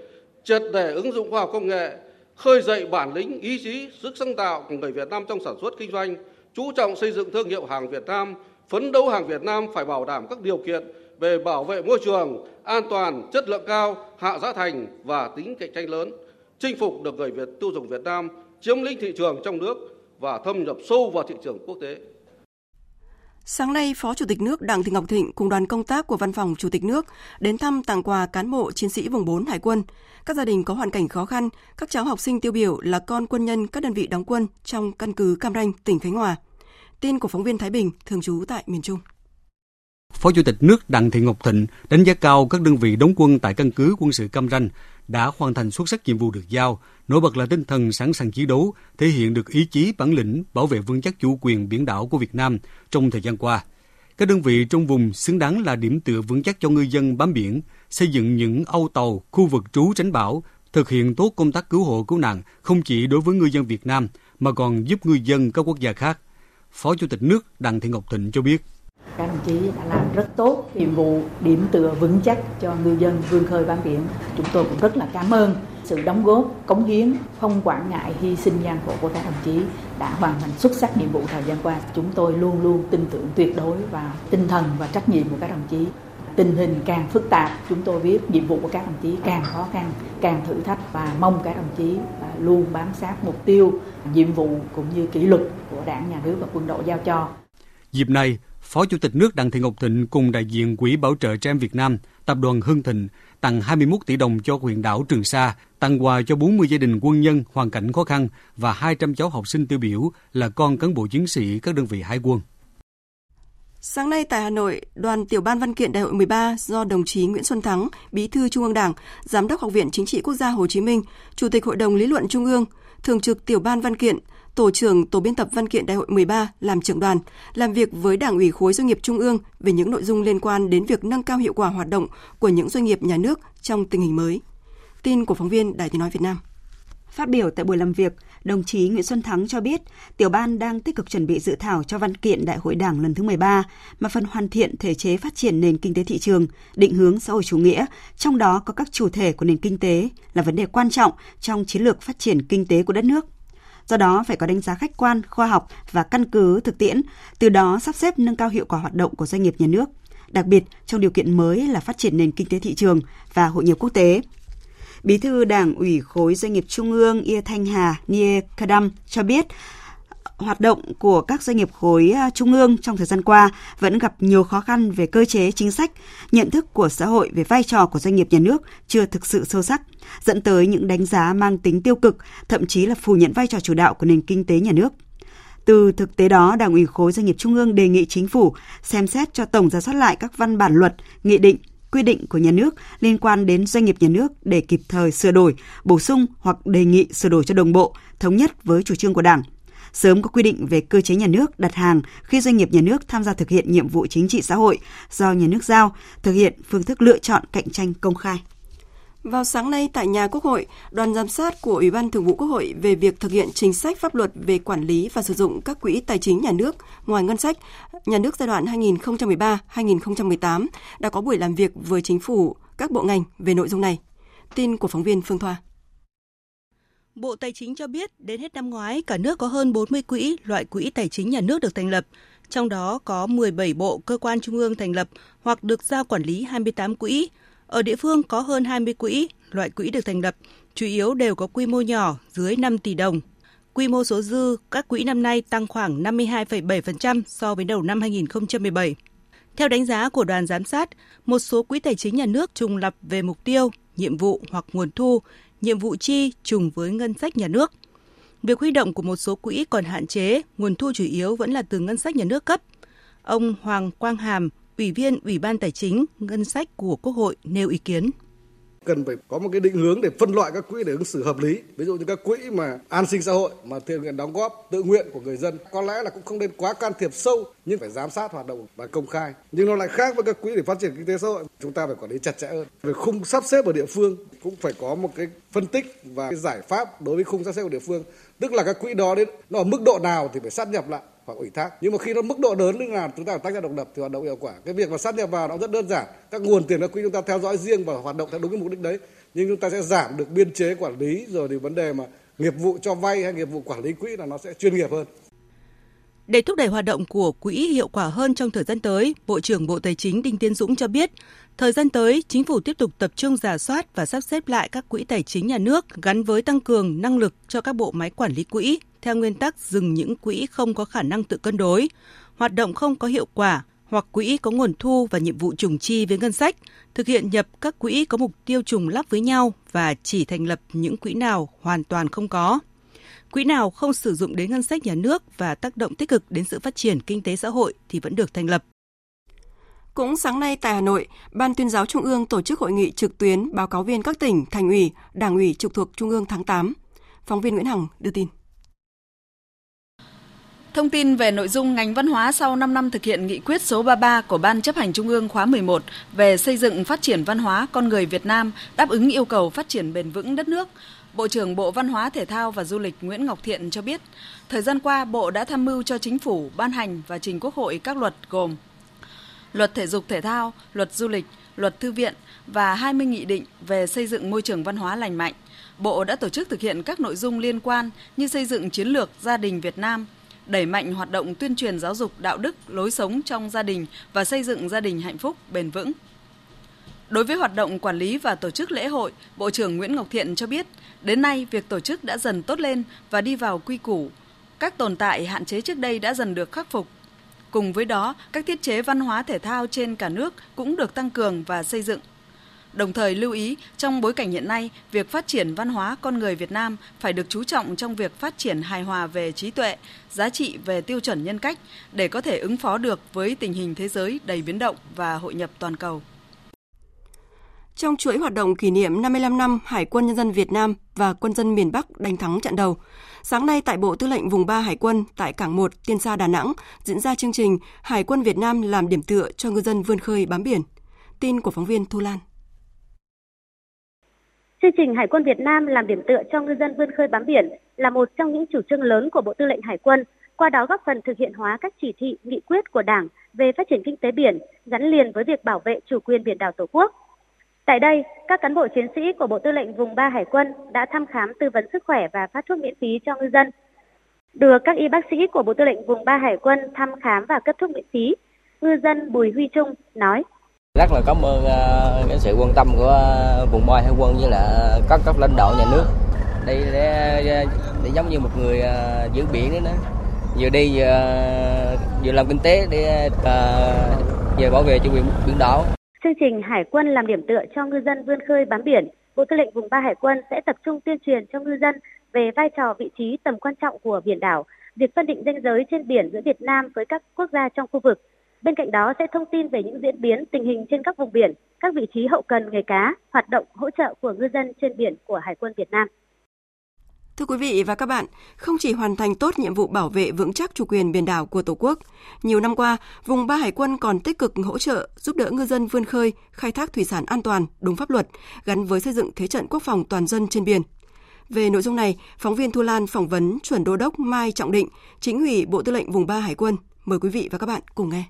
Speaker 16: triệt để ứng dụng khoa học công nghệ, khơi dậy bản lĩnh, ý chí, sức sáng tạo của người Việt Nam trong sản xuất kinh doanh, chú trọng xây dựng thương hiệu hàng Việt Nam, phấn đấu hàng Việt Nam phải bảo đảm các điều kiện về bảo vệ môi trường, an toàn, chất lượng cao, hạ giá thành và tính cạnh tranh lớn, chinh phục được người Việt tiêu dùng Việt Nam, chiếm lĩnh thị trường trong nước và thâm nhập sâu vào thị trường quốc tế.
Speaker 1: Sáng nay, Phó Chủ tịch nước Đặng Thị Ngọc Thịnh cùng đoàn công tác của Văn phòng Chủ tịch nước đến thăm tặng quà cán bộ chiến sĩ vùng 4 Hải quân, các gia đình có hoàn cảnh khó khăn, các cháu học sinh tiêu biểu là con quân nhân các đơn vị đóng quân trong căn cứ Cam Ranh, tỉnh Khánh Hòa. Tin của phóng viên Thái Bình, thường trú tại miền Trung.
Speaker 17: Phó Chủ tịch nước Đặng Thị Ngọc Thịnh đánh giá cao các đơn vị đóng quân tại căn cứ quân sự Cam Ranh đã hoàn thành xuất sắc nhiệm vụ được giao, nổi bật là tinh thần sẵn sàng chiến đấu, thể hiện được ý chí bản lĩnh bảo vệ vững chắc chủ quyền biển đảo của Việt Nam trong thời gian qua. Các đơn vị trong vùng xứng đáng là điểm tựa vững chắc cho ngư dân bám biển, xây dựng những âu tàu, khu vực trú tránh bão, thực hiện tốt công tác cứu hộ cứu nạn không chỉ đối với ngư dân Việt Nam mà còn giúp ngư dân các quốc gia khác. Phó Chủ tịch nước Đặng Thị Ngọc Thịnh cho biết
Speaker 18: các đồng chí đã làm rất tốt nhiệm vụ điểm tựa vững chắc cho ngư dân vươn khơi bám biển. Chúng tôi cũng rất là cảm ơn sự đóng góp, cống hiến, không quản ngại hy sinh gian khổ của các đồng chí đã hoàn thành xuất sắc nhiệm vụ thời gian qua. Chúng tôi luôn luôn tin tưởng tuyệt đối vào tinh thần và trách nhiệm của các đồng chí. tình hình càng phức tạp chúng tôi biết nhiệm vụ của các đồng chí càng khó khăn càng thử thách và mong các đồng chí luôn bám sát mục tiêu nhiệm vụ cũng như kỷ luật của đảng nhà nước và quân đội giao cho
Speaker 17: dịp này Phó Chủ tịch nước Đặng Thị Ngọc Thịnh cùng đại diện Quỹ Bảo trợ trẻ em Việt Nam, Tập đoàn Hưng Thịnh tặng 21 tỷ đồng cho huyện đảo Trường Sa, tặng quà cho 40 gia đình quân nhân hoàn cảnh khó khăn và 200 cháu học sinh tiêu biểu là con cán bộ chiến sĩ các đơn vị hải quân.
Speaker 1: Sáng nay tại Hà Nội, đoàn tiểu ban văn kiện Đại hội 13 do đồng chí Nguyễn Xuân Thắng, Bí thư Trung ương Đảng, Giám đốc Học viện Chính trị Quốc gia Hồ Chí Minh, Chủ tịch Hội đồng Lý luận Trung ương, Thường trực tiểu ban văn kiện, Tổ trưởng Tổ biên tập văn kiện Đại hội 13 làm trưởng đoàn, làm việc với Đảng ủy khối doanh nghiệp Trung ương về những nội dung liên quan đến việc nâng cao hiệu quả hoạt động của những doanh nghiệp nhà nước trong tình hình mới. Tin của phóng viên Đài Tiếng Nói Việt Nam.
Speaker 19: Phát biểu tại buổi làm việc, đồng chí Nguyễn Xuân Thắng cho biết, tiểu ban đang tích cực chuẩn bị dự thảo cho văn kiện Đại hội Đảng lần thứ 13, mà phần hoàn thiện thể chế phát triển nền kinh tế thị trường, định hướng xã hội chủ nghĩa, trong đó có các chủ thể của nền kinh tế là vấn đề quan trọng trong chiến lược phát triển kinh tế của đất nước. Do đó phải có đánh giá khách quan, khoa học và căn cứ thực tiễn, từ đó sắp xếp nâng cao hiệu quả hoạt động của doanh nghiệp nhà nước, đặc biệt trong điều kiện mới là phát triển nền kinh tế thị trường và hội nhập quốc tế. Bí thư Đảng ủy khối doanh nghiệp Trung ương Ia Thanh Hà Nie Kadam cho biết, hoạt động của các doanh nghiệp khối à, trung ương trong thời gian qua vẫn gặp nhiều khó khăn về cơ chế chính sách, nhận thức của xã hội về vai trò của doanh nghiệp nhà nước chưa thực sự sâu sắc, dẫn tới những đánh giá mang tính tiêu cực, thậm chí là phủ nhận vai trò chủ đạo của nền kinh tế nhà nước. Từ thực tế đó, Đảng ủy khối doanh nghiệp trung ương đề nghị chính phủ xem xét cho tổng ra soát lại các văn bản luật, nghị định, quy định của nhà nước liên quan đến doanh nghiệp nhà nước để kịp thời sửa đổi, bổ sung hoặc đề nghị sửa đổi cho đồng bộ, thống nhất với chủ trương của Đảng sớm có quy định về cơ chế nhà nước đặt hàng khi doanh nghiệp nhà nước tham gia thực hiện nhiệm vụ chính trị xã hội do nhà nước giao, thực hiện phương thức lựa chọn cạnh tranh công khai.
Speaker 1: Vào sáng nay tại nhà Quốc hội, đoàn giám sát của Ủy ban Thường vụ Quốc hội về việc thực hiện chính sách pháp luật về quản lý và sử dụng các quỹ tài chính nhà nước ngoài ngân sách nhà nước giai đoạn 2013-2018 đã có buổi làm việc với chính phủ, các bộ ngành về nội dung này. Tin của phóng viên Phương Thoa.
Speaker 20: Bộ Tài chính cho biết đến hết năm ngoái, cả nước có hơn 40 quỹ, loại quỹ tài chính nhà nước được thành lập. Trong đó có 17 bộ cơ quan trung ương thành lập hoặc được giao quản lý 28 quỹ. Ở địa phương có hơn 20 quỹ, loại quỹ được thành lập, chủ yếu đều có quy mô nhỏ dưới 5 tỷ đồng. Quy mô số dư các quỹ năm nay tăng khoảng 52,7% so với đầu năm 2017. Theo đánh giá của đoàn giám sát, một số quỹ tài chính nhà nước trùng lập về mục tiêu, nhiệm vụ hoặc nguồn thu nhiệm vụ chi trùng với ngân sách nhà nước. Việc huy động của một số quỹ còn hạn chế, nguồn thu chủ yếu vẫn là từ ngân sách nhà nước cấp. Ông Hoàng Quang Hàm, Ủy viên Ủy ban Tài chính, Ngân sách của Quốc hội nêu ý kiến.
Speaker 21: Cần phải có một cái định hướng để phân loại các quỹ để ứng xử hợp lý. Ví dụ như các quỹ mà an sinh xã hội mà thực hiện đóng góp tự nguyện của người dân. Có lẽ là cũng không nên quá can thiệp sâu nhưng phải giám sát hoạt động và công khai. Nhưng nó lại khác với các quỹ để phát triển kinh tế xã hội chúng ta phải quản lý chặt chẽ hơn. Về khung sắp xếp ở địa phương cũng phải có một cái phân tích và cái giải pháp đối với khung sắp xếp của địa phương. Tức là các quỹ đó đến nó ở mức độ nào thì phải sát nhập lại hoặc ủy thác. Nhưng mà khi nó mức độ lớn như là chúng ta phải tách ra độc lập thì hoạt động hiệu quả. Cái việc mà sát nhập vào nó rất đơn giản. Các nguồn tiền các quỹ chúng ta theo dõi riêng và hoạt động theo đúng cái mục đích đấy. Nhưng chúng ta sẽ giảm được biên chế quản lý rồi thì vấn đề mà nghiệp vụ cho vay hay nghiệp vụ quản lý quỹ là nó sẽ chuyên nghiệp hơn.
Speaker 20: Để thúc đẩy hoạt động của quỹ hiệu quả hơn trong thời gian tới, Bộ trưởng Bộ Tài chính Đinh Tiến Dũng cho biết, thời gian tới, chính phủ tiếp tục tập trung giả soát và sắp xếp lại các quỹ tài chính nhà nước gắn với tăng cường năng lực cho các bộ máy quản lý quỹ, theo nguyên tắc dừng những quỹ không có khả năng tự cân đối, hoạt động không có hiệu quả hoặc quỹ có nguồn thu và nhiệm vụ trùng chi với ngân sách, thực hiện nhập các quỹ có mục tiêu trùng lắp với nhau và chỉ thành lập những quỹ nào hoàn toàn không có. Quỹ nào không sử dụng đến ngân sách nhà nước và tác động tích cực đến sự phát triển kinh tế xã hội thì vẫn được thành lập.
Speaker 1: Cũng sáng nay tại Hà Nội, Ban tuyên giáo Trung ương tổ chức hội nghị trực tuyến báo cáo viên các tỉnh, thành ủy, đảng ủy trực thuộc Trung ương tháng 8. Phóng viên Nguyễn Hằng đưa tin.
Speaker 22: Thông tin về nội dung ngành văn hóa sau 5 năm thực hiện nghị quyết số 33 của Ban chấp hành Trung ương khóa 11 về xây dựng phát triển văn hóa con người Việt Nam đáp ứng yêu cầu phát triển bền vững đất nước, Bộ trưởng Bộ Văn hóa Thể thao và Du lịch Nguyễn Ngọc Thiện cho biết, thời gian qua Bộ đã tham mưu cho Chính phủ ban hành và trình Quốc hội các luật gồm Luật Thể dục Thể thao, Luật Du lịch, Luật Thư viện và 20 nghị định về xây dựng môi trường văn hóa lành mạnh. Bộ đã tổ chức thực hiện các nội dung liên quan như xây dựng chiến lược gia đình Việt Nam, đẩy mạnh hoạt động tuyên truyền giáo dục đạo đức, lối sống trong gia đình và xây dựng gia đình hạnh phúc, bền vững. Đối với hoạt động quản lý và tổ chức lễ hội, Bộ trưởng Nguyễn Ngọc Thiện cho biết, đến nay việc tổ chức đã dần tốt lên và đi vào quy củ. Các tồn tại hạn chế trước đây đã dần được khắc phục. Cùng với đó, các thiết chế văn hóa thể thao trên cả nước cũng được tăng cường và xây dựng. Đồng thời lưu ý, trong bối cảnh hiện nay, việc phát triển văn hóa con người Việt Nam phải được chú trọng trong việc phát triển hài hòa về trí tuệ, giá trị về tiêu chuẩn nhân cách để có thể ứng phó được với tình hình thế giới đầy biến động và hội nhập toàn cầu.
Speaker 1: Trong chuỗi hoạt động kỷ niệm 55 năm Hải quân Nhân dân Việt Nam và quân dân miền Bắc đánh thắng trận đầu, sáng nay tại Bộ Tư lệnh Vùng 3 Hải quân tại Cảng 1, Tiên Sa, Đà Nẵng diễn ra chương trình Hải quân Việt Nam làm điểm tựa cho ngư dân vươn khơi bám biển. Tin của phóng viên Thu Lan.
Speaker 23: Chương trình Hải quân Việt Nam làm điểm tựa cho ngư dân vươn khơi bám biển là một trong những chủ trương lớn của Bộ Tư lệnh Hải quân, qua đó góp phần thực hiện hóa các chỉ thị, nghị quyết của Đảng về phát triển kinh tế biển gắn liền với việc bảo vệ chủ quyền biển đảo Tổ quốc. Tại đây, các cán bộ chiến sĩ của Bộ Tư lệnh Vùng 3 Hải quân đã thăm khám tư vấn sức khỏe và phát thuốc miễn phí cho ngư dân. Được các y bác sĩ của Bộ Tư lệnh Vùng 3 Hải quân thăm khám và cấp thuốc miễn phí, ngư dân Bùi Huy Trung nói:
Speaker 24: rất là cảm ơn ờ, cái sự quan tâm của ờ, vùng ba hải quân với là các cấp lãnh đạo nhà nước. Đây để, ờ, để giống như một người giữ biển đấy nữa vừa đi vừa, vừa làm kinh tế để vừa bảo vệ chủ quyền biển đảo
Speaker 23: chương trình hải quân làm điểm tựa cho ngư dân vươn khơi bám biển bộ tư lệnh vùng ba hải quân sẽ tập trung tuyên truyền cho ngư dân về vai trò vị trí tầm quan trọng của biển đảo việc phân định ranh giới trên biển giữa Việt Nam với các quốc gia trong khu vực Bên cạnh đó sẽ thông tin về những diễn biến tình hình trên các vùng biển, các vị trí hậu cần nghề cá, hoạt động hỗ trợ của ngư dân trên biển của Hải quân Việt Nam.
Speaker 1: Thưa quý vị và các bạn, không chỉ hoàn thành tốt nhiệm vụ bảo vệ vững chắc chủ quyền biển đảo của Tổ quốc, nhiều năm qua, vùng ba hải quân còn tích cực hỗ trợ giúp đỡ ngư dân vươn khơi, khai thác thủy sản an toàn, đúng pháp luật, gắn với xây dựng thế trận quốc phòng toàn dân trên biển. Về nội dung này, phóng viên Thu Lan phỏng vấn chuẩn đô đốc Mai Trọng Định, chính ủy Bộ Tư lệnh vùng 3 Hải quân. Mời quý vị và các bạn cùng nghe.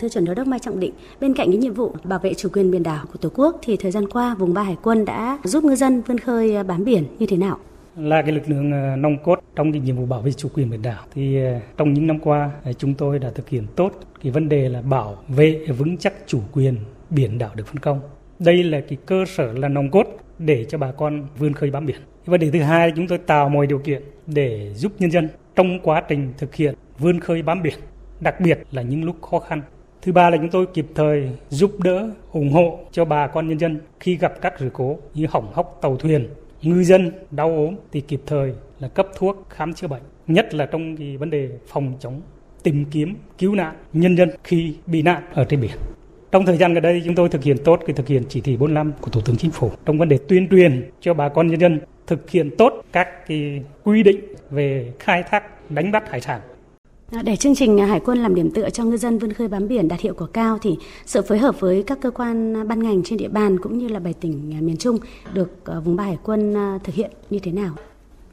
Speaker 23: Thưa chuẩn đô đốc Mai Trọng Định, bên cạnh những nhiệm vụ bảo vệ chủ quyền biển đảo của Tổ quốc thì thời gian qua vùng ba hải quân đã giúp ngư dân vươn khơi à, bám biển như thế nào?
Speaker 25: Là cái lực lượng à, nòng cốt trong cái nhiệm vụ bảo vệ chủ quyền biển đảo thì à, trong những năm qua chúng tôi đã thực hiện tốt cái vấn đề là bảo vệ vững chắc chủ quyền biển đảo được phân công. Đây là cái cơ sở là nòng cốt để cho bà con vươn khơi bám biển. Vấn đề thứ hai chúng tôi tạo mọi điều kiện để giúp nhân dân trong quá trình thực hiện vươn khơi bám biển, đặc biệt là những lúc khó khăn Thứ ba là chúng tôi kịp thời giúp đỡ, ủng hộ cho bà con nhân dân khi gặp các sự cố như hỏng hóc tàu thuyền, ngư dân đau ốm thì kịp thời là cấp thuốc khám chữa bệnh, nhất là trong cái vấn đề phòng chống tìm kiếm cứu nạn nhân dân khi bị nạn ở trên biển. Trong thời gian gần đây chúng tôi thực hiện tốt cái thực hiện chỉ thị 45 của Thủ tướng Chính phủ trong vấn đề tuyên truyền cho bà con nhân dân thực hiện tốt các cái quy định về khai thác đánh bắt hải sản À,
Speaker 23: để chương trình à, Hải quân làm điểm tựa cho ngư dân vươn khơi bám biển đạt hiệu quả cao thì sự phối hợp với các cơ quan à, ban ngành trên địa bàn cũng như là bảy tỉnh miền Trung được vùng ba Hải quân thực hiện như thế nào?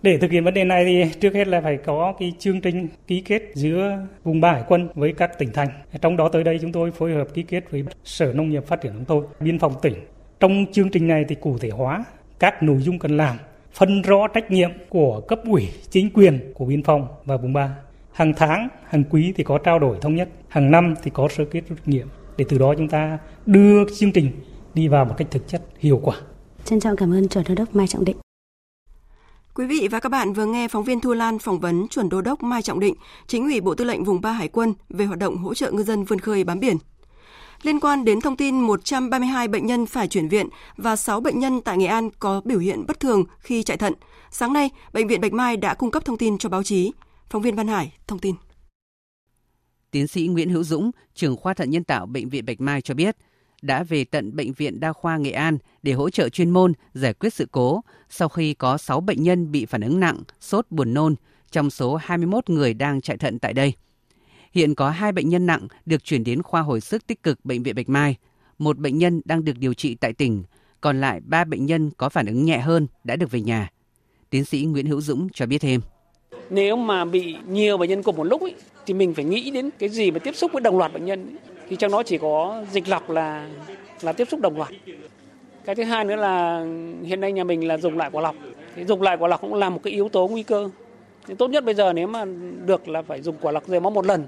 Speaker 25: Để thực hiện vấn đề này thì trước hết là phải có cái chương trình ký kết giữa vùng ba hải quân với các tỉnh thành. Trong đó tới đây chúng tôi phối hợp ký kết với Sở Nông nghiệp Phát triển nông thôn, Biên phòng tỉnh. Trong chương trình này thì cụ thể hóa các nội dung cần làm, phân rõ trách nhiệm của cấp ủy, chính quyền của biên phòng và vùng ba hàng tháng, hàng quý thì có trao đổi thống nhất, hàng năm thì có sơ kết rút nghiệm để từ đó chúng ta đưa chương trình đi vào một cách thực chất hiệu quả.
Speaker 23: Trân trọng cảm ơn chuẩn đô đốc Mai Trọng Định.
Speaker 1: Quý vị và các bạn vừa nghe phóng viên Thu Lan phỏng vấn chuẩn đô đốc Mai Trọng Định, chính ủy Bộ Tư lệnh Vùng 3 Hải quân về hoạt động hỗ trợ ngư dân vươn khơi bám biển. Liên quan đến thông tin 132 bệnh nhân phải chuyển viện và 6 bệnh nhân tại Nghệ An có biểu hiện bất thường khi chạy thận, sáng nay, Bệnh viện Bạch Mai đã cung cấp thông tin cho báo chí. Phóng viên Văn Hải thông tin.
Speaker 26: Tiến sĩ Nguyễn Hữu Dũng, trưởng khoa thận nhân tạo Bệnh viện Bạch Mai cho biết, đã về tận Bệnh viện Đa khoa Nghệ An để hỗ trợ chuyên môn giải quyết sự cố sau khi có 6 bệnh nhân bị phản ứng nặng, sốt buồn nôn trong số 21 người đang chạy thận tại đây. Hiện có hai bệnh nhân nặng được chuyển đến khoa hồi sức tích cực Bệnh viện Bạch Mai, một bệnh nhân đang được điều trị tại tỉnh, còn lại ba bệnh nhân có phản ứng nhẹ hơn đã được về nhà. Tiến sĩ Nguyễn Hữu Dũng cho biết thêm.
Speaker 27: Nếu mà bị nhiều bệnh nhân cùng một lúc ấy, thì mình phải nghĩ đến cái gì mà tiếp xúc với đồng loạt bệnh nhân. Ấy. Thì trong đó chỉ có dịch lọc là là tiếp xúc đồng loạt. Cái thứ hai nữa là hiện nay nhà mình là dùng lại quả lọc. Thì dùng lại quả lọc cũng là một cái yếu tố nguy cơ. Thì tốt nhất bây giờ nếu mà được là phải dùng quả lọc dây máu một lần.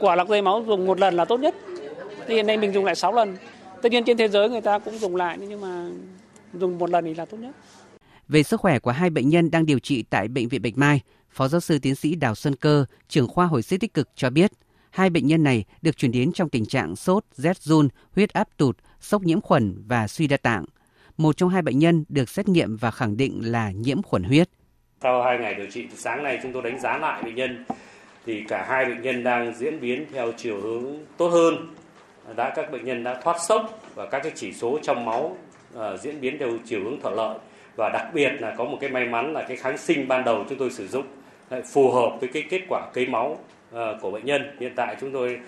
Speaker 27: Quả lọc dây máu dùng một lần là tốt nhất. Thì hiện nay mình dùng lại 6 lần. tất nhiên trên thế giới người ta cũng dùng lại nhưng mà dùng một lần thì là tốt nhất
Speaker 26: về sức khỏe của hai bệnh nhân đang điều trị tại bệnh viện Bạch Mai, Phó giáo sư tiến sĩ Đào Xuân Cơ, trưởng khoa hồi sức tích cực cho biết, hai bệnh nhân này được chuyển đến trong tình trạng sốt, rét run, huyết áp tụt, sốc nhiễm khuẩn và suy đa tạng. Một trong hai bệnh nhân được xét nghiệm và khẳng định là nhiễm khuẩn huyết.
Speaker 28: Sau hai ngày điều trị, sáng nay chúng tôi đánh giá lại bệnh nhân thì cả hai bệnh nhân đang diễn biến theo chiều hướng tốt hơn. Đã các bệnh nhân đã thoát sốc và các cái chỉ số trong máu uh, diễn biến theo chiều hướng thuận lợi và đặc biệt là có một cái may mắn là cái kháng sinh ban đầu chúng tôi sử dụng lại phù hợp với cái kết quả cấy máu uh, của bệnh nhân. Hiện tại chúng tôi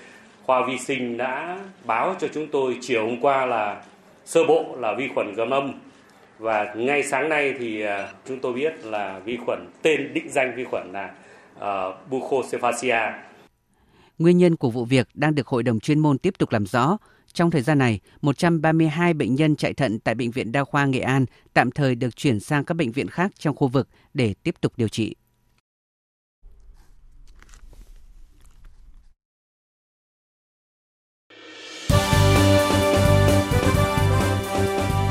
Speaker 28: khoa vi sinh đã báo cho chúng tôi chiều hôm qua là sơ bộ là vi khuẩn gram âm và ngay sáng nay thì uh, chúng tôi biết là vi khuẩn tên định danh vi khuẩn là ờ, uh, Buccocephalia.
Speaker 26: Nguyên nhân của vụ việc đang được hội đồng chuyên môn tiếp tục làm rõ. Trong thời gian này, 132 bệnh nhân chạy thận tại Bệnh viện Đa khoa Nghệ An tạm thời được chuyển sang các bệnh viện khác trong khu vực để tiếp tục điều trị.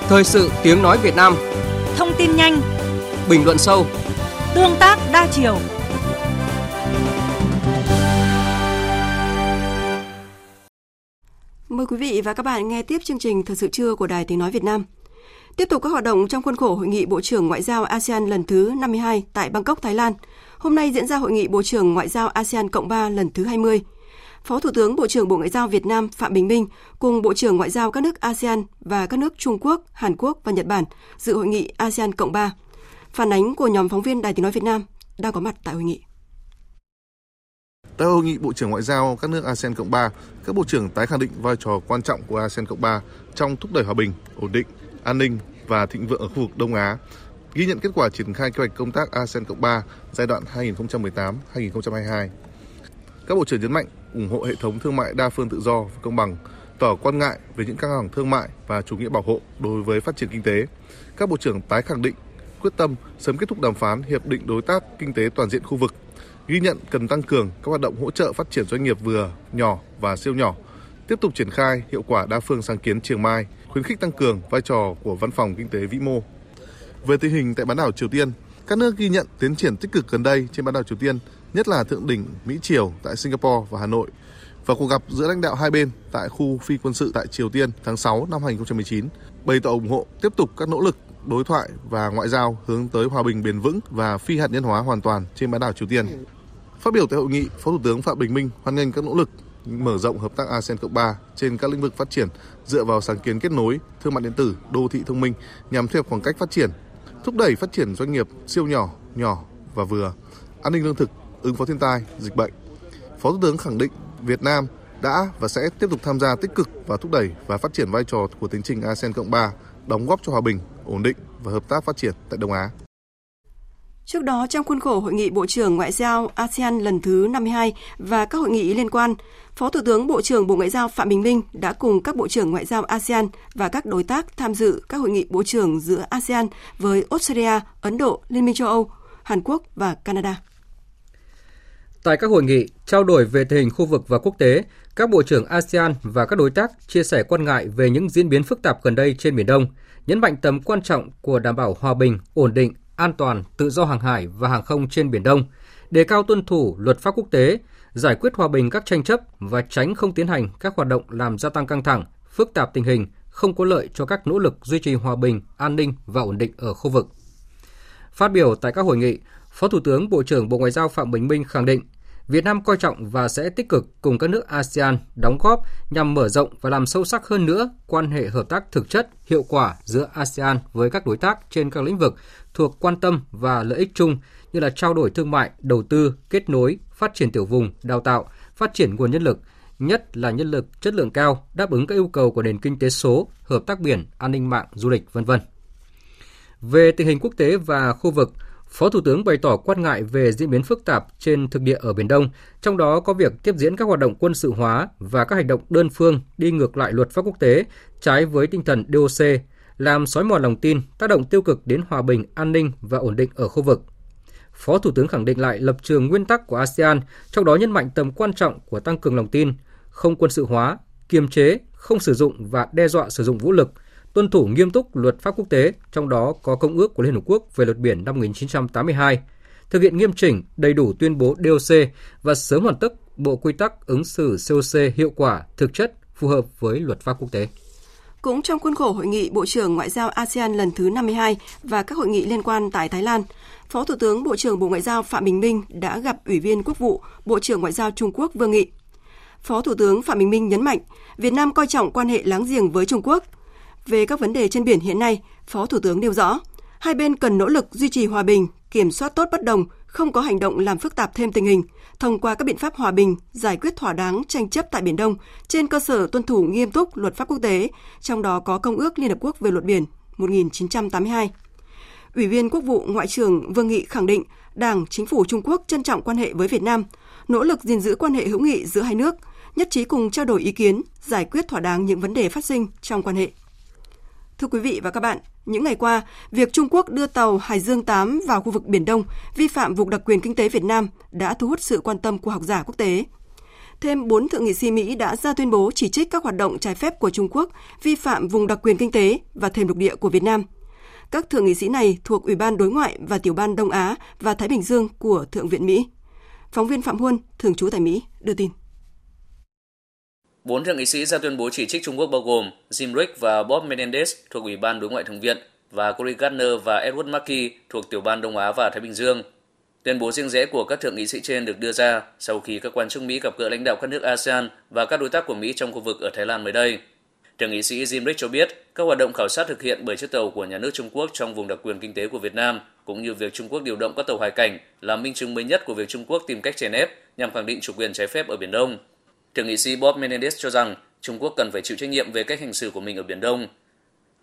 Speaker 10: Thời sự tiếng nói Việt Nam
Speaker 29: Thông tin nhanh
Speaker 10: Bình luận sâu
Speaker 29: Tương tác đa chiều
Speaker 1: Mời quý vị và các bạn nghe tiếp chương trình Thời sự trưa của Đài Tiếng Nói Việt Nam. Tiếp tục các hoạt động trong khuôn khổ Hội nghị Bộ trưởng Ngoại giao ASEAN lần thứ 52 tại Bangkok, Thái Lan. Hôm nay diễn ra Hội nghị Bộ trưởng Ngoại giao ASEAN Cộng 3 lần thứ 20. Phó Thủ tướng Bộ trưởng Bộ Ngoại giao Việt Nam Phạm Bình Minh cùng Bộ trưởng Ngoại giao các nước ASEAN và các nước Trung Quốc, Hàn Quốc và Nhật Bản dự hội nghị ASEAN Cộng 3. Phản ánh của nhóm phóng viên Đài Tiếng Nói Việt Nam đang có mặt tại hội nghị.
Speaker 30: Tại hội nghị Bộ trưởng Ngoại giao các nước ASEAN Cộng 3, các bộ trưởng tái khẳng định vai trò quan trọng của ASEAN Cộng 3 trong thúc đẩy hòa bình, ổn định, an ninh và thịnh vượng ở khu vực Đông Á, ghi nhận kết quả triển khai kế hoạch công tác ASEAN Cộng 3 giai đoạn 2018-2022. Các bộ trưởng nhấn mạnh ủng hộ hệ thống thương mại đa phương tự do và công bằng, tỏ quan ngại về những căng thẳng thương mại và chủ nghĩa bảo hộ đối với phát triển kinh tế. Các bộ trưởng tái khẳng định quyết tâm sớm kết thúc đàm phán hiệp định đối tác kinh tế toàn diện khu vực ghi nhận cần tăng cường các hoạt động hỗ trợ phát triển doanh nghiệp vừa, nhỏ và siêu nhỏ, tiếp tục triển khai hiệu quả đa phương sáng kiến Trường Mai, khuyến khích tăng cường vai trò của văn phòng kinh tế vĩ mô. Về tình hình tại bán đảo Triều Tiên, các nước ghi nhận tiến triển tích cực gần đây trên bán đảo Triều Tiên, nhất là thượng đỉnh Mỹ Triều tại Singapore và Hà Nội và cuộc gặp giữa lãnh đạo hai bên tại khu phi quân sự tại Triều Tiên tháng 6 năm 2019, bày tỏ ủng hộ tiếp tục các nỗ lực đối thoại và ngoại giao hướng tới hòa bình bền vững và phi hạt nhân hóa hoàn toàn trên bán đảo Triều Tiên. Phát biểu tại hội nghị, Phó Thủ tướng Phạm Bình Minh hoan nghênh các nỗ lực mở rộng hợp tác ASEAN Cộng 3 trên các lĩnh vực phát triển dựa vào sáng kiến kết nối, thương mại điện tử, đô thị thông minh nhằm thu hẹp khoảng cách phát triển, thúc đẩy phát triển doanh nghiệp siêu nhỏ, nhỏ và vừa, an ninh lương thực, ứng phó thiên tai, dịch bệnh. Phó Thủ tướng khẳng định Việt Nam đã và sẽ tiếp tục tham gia tích cực và thúc đẩy và phát triển vai trò của tiến trình ASEAN Cộng 3, đóng góp cho hòa bình, ổn định và hợp tác phát triển tại Đông Á.
Speaker 1: Trước đó, trong khuôn khổ Hội nghị Bộ trưởng Ngoại giao ASEAN lần thứ 52 và các hội nghị liên quan, Phó Thủ tướng Bộ trưởng Bộ Ngoại giao Phạm Bình Minh đã cùng các Bộ trưởng Ngoại giao ASEAN và các đối tác tham dự các hội nghị Bộ trưởng giữa ASEAN với Australia, Ấn Độ, Liên minh châu Âu, Hàn Quốc và Canada.
Speaker 31: Tại các hội nghị, trao đổi về tình hình khu vực và quốc tế, các bộ trưởng ASEAN và các đối tác chia sẻ quan ngại về những diễn biến phức tạp gần đây trên Biển Đông, nhấn mạnh tầm quan trọng của đảm bảo hòa bình, ổn định, an toàn, tự do hàng hải và hàng không trên Biển Đông, đề cao tuân thủ luật pháp quốc tế, giải quyết hòa bình các tranh chấp và tránh không tiến hành các hoạt động làm gia tăng căng thẳng, phức tạp tình hình, không có lợi cho các nỗ lực duy trì hòa bình, an ninh và ổn định ở khu vực. Phát biểu tại các hội nghị, Phó Thủ tướng Bộ trưởng Bộ Ngoại giao Phạm Bình Minh khẳng định Việt Nam coi trọng và sẽ tích cực cùng các nước ASEAN đóng góp nhằm mở rộng và làm sâu sắc hơn nữa quan hệ hợp tác thực chất, hiệu quả giữa ASEAN với các đối tác trên các lĩnh vực thuộc quan tâm và lợi ích chung như là trao đổi thương mại, đầu tư, kết nối, phát triển tiểu vùng, đào tạo, phát triển nguồn nhân lực, nhất là nhân lực chất lượng cao đáp ứng các yêu cầu của nền kinh tế số, hợp tác biển, an ninh mạng, du lịch, vân vân. Về tình hình quốc tế và khu vực, Phó Thủ tướng bày tỏ quan ngại về diễn biến phức tạp trên thực địa ở Biển Đông, trong đó có việc tiếp diễn các hoạt động quân sự hóa và các hành động đơn phương đi ngược lại luật pháp quốc tế, trái với tinh thần DOC, làm xói mòn lòng tin, tác động tiêu cực đến hòa bình, an ninh và ổn định ở khu vực. Phó Thủ tướng khẳng định lại lập trường nguyên tắc của ASEAN, trong đó nhấn mạnh tầm quan trọng của tăng cường lòng tin, không quân sự hóa, kiềm chế, không sử dụng và đe dọa sử dụng vũ lực, tuân thủ nghiêm túc luật pháp quốc tế, trong đó có Công ước của Liên Hợp Quốc về luật biển năm 1982, thực hiện nghiêm chỉnh, đầy đủ tuyên bố DOC và sớm hoàn tất bộ quy tắc ứng xử COC hiệu quả, thực chất, phù hợp với luật pháp quốc tế.
Speaker 1: Cũng trong khuôn khổ hội nghị Bộ trưởng Ngoại giao ASEAN lần thứ 52 và các hội nghị liên quan tại Thái Lan, Phó Thủ tướng Bộ trưởng Bộ Ngoại giao Phạm Bình Minh đã gặp Ủy viên Quốc vụ Bộ trưởng Ngoại giao Trung Quốc Vương Nghị. Phó Thủ tướng Phạm Bình Minh nhấn mạnh, Việt Nam coi trọng quan hệ láng giềng với Trung Quốc. Về các vấn đề trên biển hiện nay, Phó Thủ tướng nêu rõ, hai bên cần nỗ lực duy trì hòa bình, kiểm soát tốt bất đồng, không có hành động làm phức tạp thêm tình hình, thông qua các biện pháp hòa bình, giải quyết thỏa đáng tranh chấp tại Biển Đông trên cơ sở tuân thủ nghiêm túc luật pháp quốc tế, trong đó có Công ước Liên Hợp Quốc về luật biển 1982. Ủy viên Quốc vụ Ngoại trưởng Vương Nghị khẳng định Đảng, Chính phủ Trung Quốc trân trọng quan hệ với Việt Nam, nỗ lực gìn giữ quan hệ hữu nghị giữa hai nước, nhất trí cùng trao đổi ý kiến, giải quyết thỏa đáng những vấn đề phát sinh trong quan hệ. Thưa quý vị và các bạn, những ngày qua, việc Trung Quốc đưa tàu Hải Dương 8 vào khu vực Biển Đông vi phạm vùng đặc quyền kinh tế Việt Nam đã thu hút sự quan tâm của học giả quốc tế. Thêm 4 thượng nghị sĩ Mỹ đã ra tuyên bố chỉ trích các hoạt động trái phép của Trung Quốc vi phạm vùng đặc quyền kinh tế và thềm lục địa của Việt Nam. Các thượng nghị sĩ này thuộc Ủy ban Đối ngoại và Tiểu ban Đông Á và Thái Bình Dương của Thượng viện Mỹ. Phóng viên Phạm Huân, thường trú tại Mỹ, đưa tin.
Speaker 32: Bốn thượng nghị sĩ ra tuyên bố chỉ trích Trung Quốc bao gồm Jim Rick và Bob Menendez thuộc Ủy ban Đối ngoại Thượng viện và Cory Gardner và Edward Markey thuộc Tiểu ban Đông Á và Thái Bình Dương. Tuyên bố riêng rẽ của các thượng nghị sĩ trên được đưa ra sau khi các quan chức Mỹ gặp gỡ lãnh đạo các nước ASEAN và các đối tác của Mỹ trong khu vực ở Thái Lan mới đây. Thượng nghị sĩ Jim Rick cho biết các hoạt động khảo sát thực hiện bởi chiếc tàu của nhà nước Trung Quốc trong vùng đặc quyền kinh tế của Việt Nam, cũng như việc Trung Quốc điều động các tàu hải cảnh là minh chứng mới nhất của việc Trung Quốc tìm cách chèn ép nhằm khẳng định chủ quyền trái phép ở Biển Đông. Thượng nghị sĩ Bob Menendez cho rằng Trung Quốc cần phải chịu trách nhiệm về cách hành xử của mình ở Biển Đông.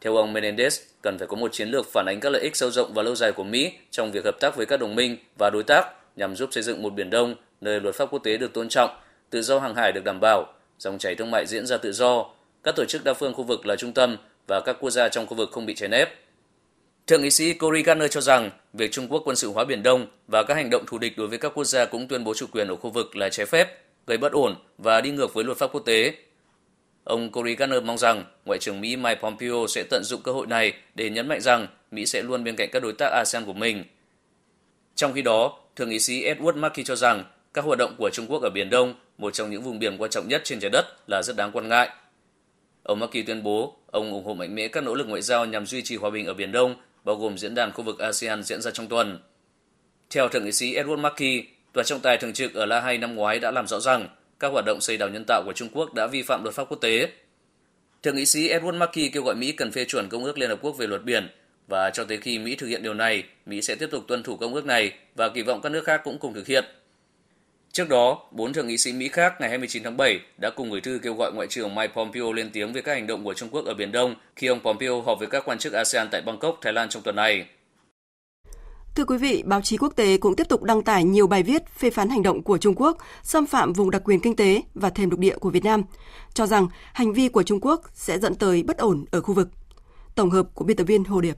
Speaker 32: Theo ông Menendez, cần phải có một chiến lược phản ánh các lợi ích sâu rộng và lâu dài của Mỹ trong việc hợp tác với các đồng minh và đối tác nhằm giúp xây dựng một Biển Đông nơi luật pháp quốc tế được tôn trọng, tự do hàng hải được đảm bảo, dòng chảy thương mại diễn ra tự do, các tổ chức đa phương khu vực là trung tâm và các quốc gia trong khu vực không bị chèn ép. Thượng nghị sĩ Cory Gardner cho rằng việc Trung Quốc quân sự hóa Biển Đông và các hành động thù địch đối với các quốc gia cũng tuyên bố chủ quyền ở khu vực là trái phép, gây bất ổn và đi ngược với luật pháp quốc tế. Ông Cory Gardner mong rằng Ngoại trưởng Mỹ Mike Pompeo sẽ tận dụng cơ hội này để nhấn mạnh rằng Mỹ sẽ luôn bên cạnh các đối tác ASEAN của mình. Trong khi đó, Thượng nghị sĩ Edward Markey cho rằng các hoạt động của Trung Quốc ở Biển Đông, một trong những vùng biển quan trọng nhất trên trái đất là rất đáng quan ngại. Ông Markey tuyên bố ông ủng hộ mạnh mẽ các nỗ lực ngoại giao nhằm duy trì hòa bình ở Biển Đông, bao gồm diễn đàn khu vực ASEAN diễn ra trong tuần. Theo Thượng nghị sĩ Edward Markey, Tòa trọng tài thường trực ở La Hay năm ngoái đã làm rõ rằng các hoạt động xây đảo nhân tạo của Trung Quốc đã vi phạm luật pháp quốc tế. Thượng nghị sĩ Edward Markey kêu gọi Mỹ cần phê chuẩn Công ước Liên Hợp Quốc về luật biển và cho tới khi Mỹ thực hiện điều này, Mỹ sẽ tiếp tục tuân thủ công ước này và kỳ vọng các nước khác cũng cùng thực hiện. Trước đó, bốn thượng nghị sĩ Mỹ khác ngày 29 tháng 7 đã cùng gửi thư kêu gọi Ngoại trưởng Mike Pompeo lên tiếng về các hành động của Trung Quốc ở Biển Đông khi ông Pompeo họp với các quan chức ASEAN tại Bangkok, Thái Lan trong tuần này.
Speaker 1: Thưa quý vị, báo chí quốc tế cũng tiếp tục đăng tải nhiều bài viết phê phán hành động của Trung Quốc xâm phạm vùng đặc quyền kinh tế và thềm lục địa của Việt Nam, cho rằng hành vi của Trung Quốc sẽ dẫn tới bất ổn ở khu vực. Tổng hợp của biên tập viên Hồ Điệp.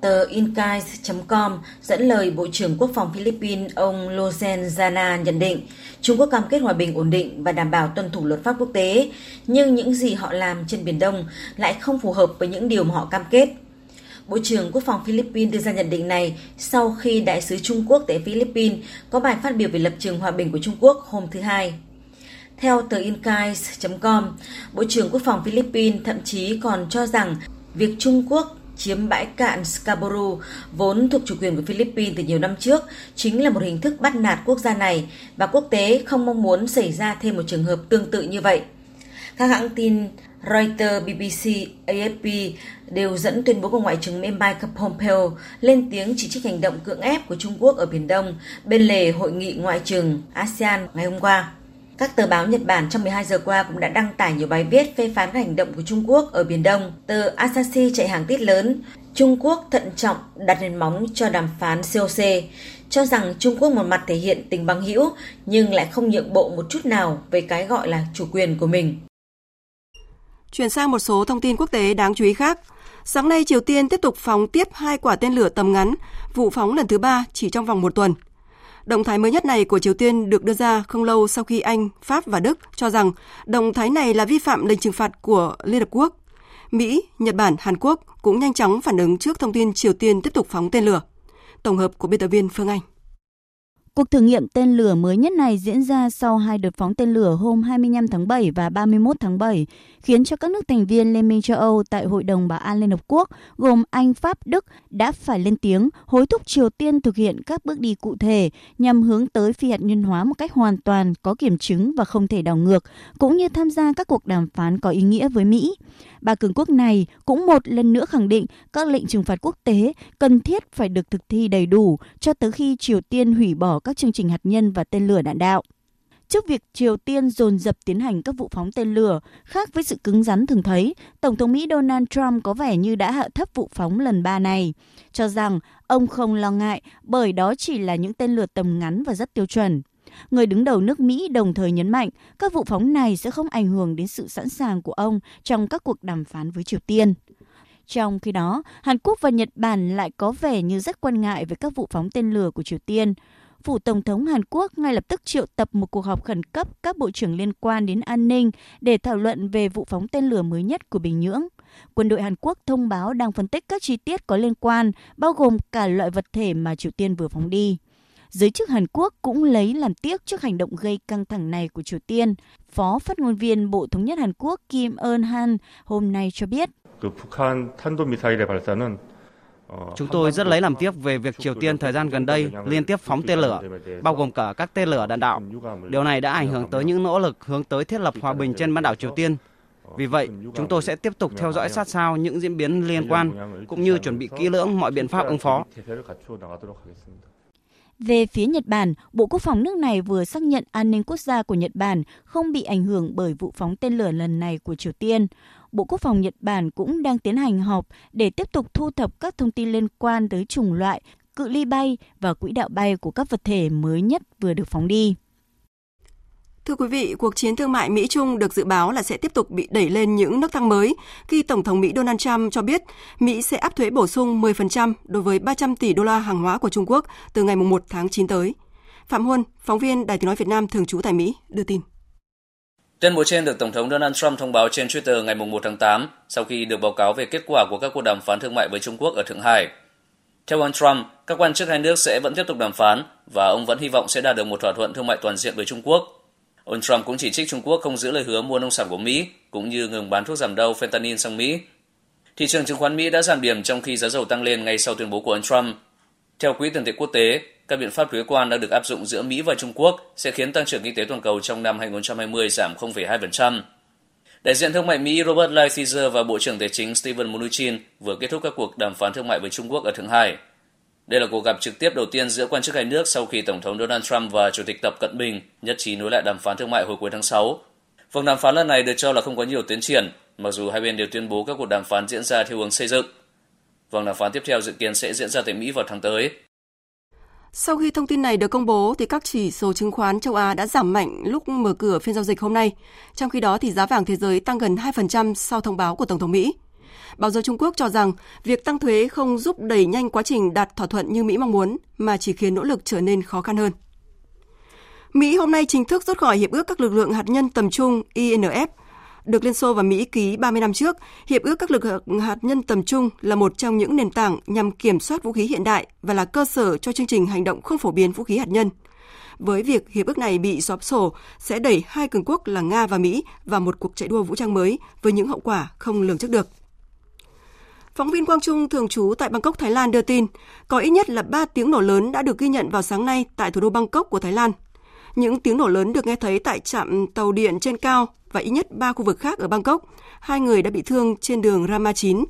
Speaker 33: Tờ Incais.com dẫn lời Bộ trưởng Quốc phòng Philippines ông Lozen Zana nhận định Trung Quốc cam kết hòa bình ổn định và đảm bảo tuân thủ luật pháp quốc tế, nhưng những gì họ làm trên Biển Đông lại không phù hợp với những điều mà họ cam kết. Bộ trưởng Quốc phòng Philippines đưa ra nhận định này sau khi Đại sứ Trung Quốc tại Philippines có bài phát biểu về lập trường hòa bình của Trung Quốc hôm thứ Hai. Theo tờ Incais.com, Bộ trưởng Quốc phòng Philippines thậm chí còn cho rằng việc Trung Quốc chiếm bãi cạn Scarborough vốn thuộc chủ quyền của Philippines từ nhiều năm trước chính là một hình thức bắt nạt quốc gia này và quốc tế không mong muốn xảy ra thêm một trường hợp tương tự như vậy. Các hãng tin Reuters, BBC, AFP đều dẫn tuyên bố của Ngoại trưởng Mỹ Mike Pompeo lên tiếng chỉ trích hành động cưỡng ép của Trung Quốc ở Biển Đông bên lề hội nghị ngoại trưởng ASEAN ngày hôm qua. Các tờ báo Nhật Bản trong 12 giờ qua cũng đã đăng tải nhiều bài viết phê phán các hành động của Trung Quốc ở Biển Đông. Tờ Asahi chạy hàng tít lớn, Trung Quốc thận trọng đặt nền móng cho đàm phán COC, cho rằng Trung Quốc một mặt thể hiện tình bằng hữu nhưng lại không nhượng bộ một chút nào về cái gọi là chủ quyền của mình.
Speaker 1: Chuyển sang một số thông tin quốc tế đáng chú ý khác. Sáng nay, Triều Tiên tiếp tục phóng tiếp hai quả tên lửa tầm ngắn, vụ phóng lần thứ ba chỉ trong vòng một tuần. Động thái mới nhất này của Triều Tiên được đưa ra không lâu sau khi Anh, Pháp và Đức cho rằng động thái này là vi phạm lệnh trừng phạt của Liên Hợp Quốc. Mỹ, Nhật Bản, Hàn Quốc cũng nhanh chóng phản ứng trước thông tin Triều Tiên tiếp tục phóng tên lửa. Tổng hợp của biên tập viên Phương Anh.
Speaker 34: Cuộc thử nghiệm tên lửa mới nhất này diễn ra sau hai đợt phóng tên lửa hôm 25 tháng 7 và 31 tháng 7, khiến cho các nước thành viên Liên minh châu Âu tại Hội đồng Bảo an Liên Hợp Quốc gồm Anh, Pháp, Đức đã phải lên tiếng hối thúc Triều Tiên thực hiện các bước đi cụ thể nhằm hướng tới phi hạt nhân hóa một cách hoàn toàn có kiểm chứng và không thể đảo ngược, cũng như tham gia các cuộc đàm phán có ý nghĩa với Mỹ. Ba cường quốc này cũng một lần nữa khẳng định các lệnh trừng phạt quốc tế cần thiết phải được thực thi đầy đủ cho tới khi Triều Tiên hủy bỏ các chương trình hạt nhân và tên lửa đạn đạo. Trước việc Triều Tiên dồn dập tiến hành các vụ phóng tên lửa, khác với sự cứng rắn thường thấy, Tổng thống Mỹ Donald Trump có vẻ như đã hạ thấp vụ phóng lần ba này, cho rằng ông không lo ngại bởi đó chỉ là những tên lửa tầm ngắn và rất tiêu chuẩn. Người đứng đầu nước Mỹ đồng thời nhấn mạnh các vụ phóng này sẽ không ảnh hưởng đến sự sẵn sàng của ông trong các cuộc đàm phán với Triều Tiên. Trong khi đó, Hàn Quốc và Nhật Bản lại có vẻ như rất quan ngại về các vụ phóng tên lửa của Triều Tiên. Phủ Tổng thống Hàn Quốc ngay lập tức triệu tập một cuộc họp khẩn cấp các bộ trưởng liên quan đến an ninh để thảo luận về vụ phóng tên lửa mới nhất của Bình Nhưỡng. Quân đội Hàn Quốc thông báo đang phân tích các chi tiết có liên quan, bao gồm cả loại vật thể mà Triều Tiên vừa phóng đi. Giới chức Hàn Quốc cũng lấy làm tiếc trước hành động gây căng thẳng này của Triều Tiên. Phó phát ngôn viên Bộ Thống nhất Hàn Quốc Kim Eun Han hôm nay cho biết.
Speaker 35: Chúng tôi rất lấy làm tiếc về việc Triều Tiên thời gian gần đây liên tiếp phóng tên lửa, bao gồm cả các tên lửa đạn đạo. Điều này đã ảnh hưởng tới những nỗ lực hướng tới thiết lập hòa bình trên bán đảo Triều Tiên. Vì vậy, chúng tôi sẽ tiếp tục theo dõi sát sao những diễn biến liên quan, cũng như chuẩn bị kỹ lưỡng mọi biện pháp ứng phó.
Speaker 34: Về phía Nhật Bản, Bộ Quốc phòng nước này vừa xác nhận an ninh quốc gia của Nhật Bản không bị ảnh hưởng bởi vụ phóng tên lửa lần này của Triều Tiên. Bộ Quốc phòng Nhật Bản cũng đang tiến hành họp để tiếp tục thu thập các thông tin liên quan tới chủng loại, cự ly bay và quỹ đạo bay của các vật thể mới nhất vừa được phóng đi.
Speaker 1: Thưa quý vị, cuộc chiến thương mại Mỹ-Trung được dự báo là sẽ tiếp tục bị đẩy lên những nấc thang mới khi Tổng thống Mỹ Donald Trump cho biết Mỹ sẽ áp thuế bổ sung 10% đối với 300 tỷ đô la hàng hóa của Trung Quốc từ ngày 1 tháng 9 tới. Phạm Huân, phóng viên Đài tiếng nói Việt Nam thường trú tại Mỹ, đưa tin.
Speaker 32: Tuyên bố trên được Tổng thống Donald Trump thông báo trên Twitter ngày 1 tháng 8 sau khi được báo cáo về kết quả của các cuộc đàm phán thương mại với Trung Quốc ở Thượng Hải. Theo ông Trump, các quan chức hai nước sẽ vẫn tiếp tục đàm phán và ông vẫn hy vọng sẽ đạt được một thỏa thuận thương mại toàn diện với Trung Quốc Ông Trump cũng chỉ trích Trung Quốc không giữ lời hứa mua nông sản của Mỹ, cũng như ngừng bán thuốc giảm đau fentanyl sang Mỹ. Thị trường chứng khoán Mỹ đã giảm điểm trong khi giá dầu tăng lên ngay sau tuyên bố của ông Trump. Theo Quỹ tiền tệ quốc tế, các biện pháp thuế quan đã được áp dụng giữa Mỹ và Trung Quốc sẽ khiến tăng trưởng kinh tế toàn cầu trong năm 2020 giảm 0,2%. Đại diện thương mại Mỹ Robert Lighthizer và Bộ trưởng Tài chính Steven Mnuchin vừa kết thúc các cuộc đàm phán thương mại với Trung Quốc ở Thượng Hải. Đây là cuộc gặp trực tiếp đầu tiên giữa quan chức hai nước sau khi Tổng thống Donald Trump và Chủ tịch Tập Cận Bình nhất trí nối lại đàm phán thương mại hồi cuối tháng 6. Vòng đàm phán lần này được cho là không có nhiều tiến triển, mặc dù hai bên đều tuyên bố các cuộc đàm phán diễn ra theo hướng xây dựng. Vòng đàm phán tiếp theo dự kiến sẽ diễn ra tại Mỹ vào tháng tới.
Speaker 1: Sau khi thông tin này được công bố thì các chỉ số chứng khoán châu Á đã giảm mạnh lúc mở cửa phiên giao dịch hôm nay. Trong khi đó thì giá vàng thế giới tăng gần 2% sau thông báo của Tổng thống Mỹ. Báo giới Trung Quốc cho rằng việc tăng thuế không giúp đẩy nhanh quá trình đạt thỏa thuận như Mỹ mong muốn, mà chỉ khiến nỗ lực trở nên khó khăn hơn. Mỹ hôm nay chính thức rút khỏi Hiệp ước các lực lượng hạt nhân tầm trung INF, được Liên Xô và Mỹ ký 30 năm trước, Hiệp ước các lực lượng hạt nhân tầm trung là một trong những nền tảng nhằm kiểm soát vũ khí hiện đại và là cơ sở cho chương trình hành động không phổ biến vũ khí hạt nhân. Với việc hiệp ước này bị xóa sổ, sẽ đẩy hai cường quốc là Nga và Mỹ vào một cuộc chạy đua vũ trang mới với những hậu quả không lường trước được. Phóng viên Quang Trung thường trú tại Bangkok, Thái Lan đưa tin, có ít nhất là 3 tiếng nổ lớn đã được ghi nhận vào sáng nay tại thủ đô Bangkok của Thái Lan. Những tiếng nổ lớn được nghe thấy tại trạm tàu điện trên cao và ít nhất 3 khu vực khác ở Bangkok. Hai người đã bị thương trên đường Rama 9.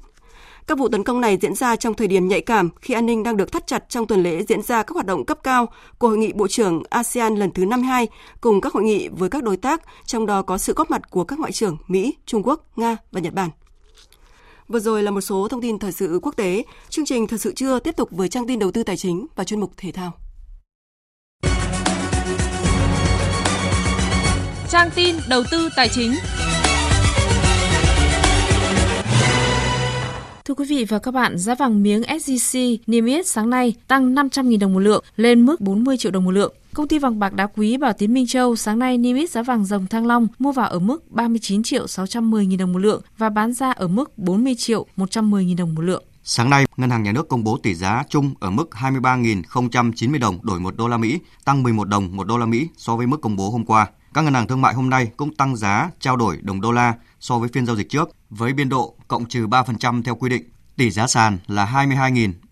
Speaker 1: Các vụ tấn công này diễn ra trong thời điểm nhạy cảm khi an ninh đang được thắt chặt trong tuần lễ diễn ra các hoạt động cấp cao của Hội nghị Bộ trưởng ASEAN lần thứ 52 cùng các hội nghị với các đối tác, trong đó có sự góp mặt của các ngoại trưởng Mỹ, Trung Quốc, Nga và Nhật Bản. Vừa rồi là một số thông tin thời sự quốc tế. Chương trình Thời sự trưa tiếp tục với trang tin đầu tư tài chính và chuyên mục thể thao.
Speaker 29: Trang tin đầu tư tài chính.
Speaker 36: Thưa quý vị và các bạn, giá vàng miếng SJC niêm yết sáng nay tăng 500.000 đồng một lượng lên mức 40 triệu đồng một lượng. Công ty vàng bạc đá quý Bảo Tín Minh Châu sáng nay niêm yết giá vàng dòng Thăng Long mua vào ở mức 39 triệu 610 000 đồng một lượng và bán ra ở mức 40 triệu 110 000 đồng một lượng.
Speaker 37: Sáng nay, Ngân hàng Nhà nước công bố tỷ giá chung ở mức 23.090 đồng đổi 1 đô la Mỹ, tăng 11 đồng 1 đô la Mỹ so với mức công bố hôm qua. Các ngân hàng thương mại hôm nay cũng tăng giá, trao đổi đồng đô la so với phiên giao dịch trước với biên độ cộng trừ 3% theo quy định. Tỷ giá sàn là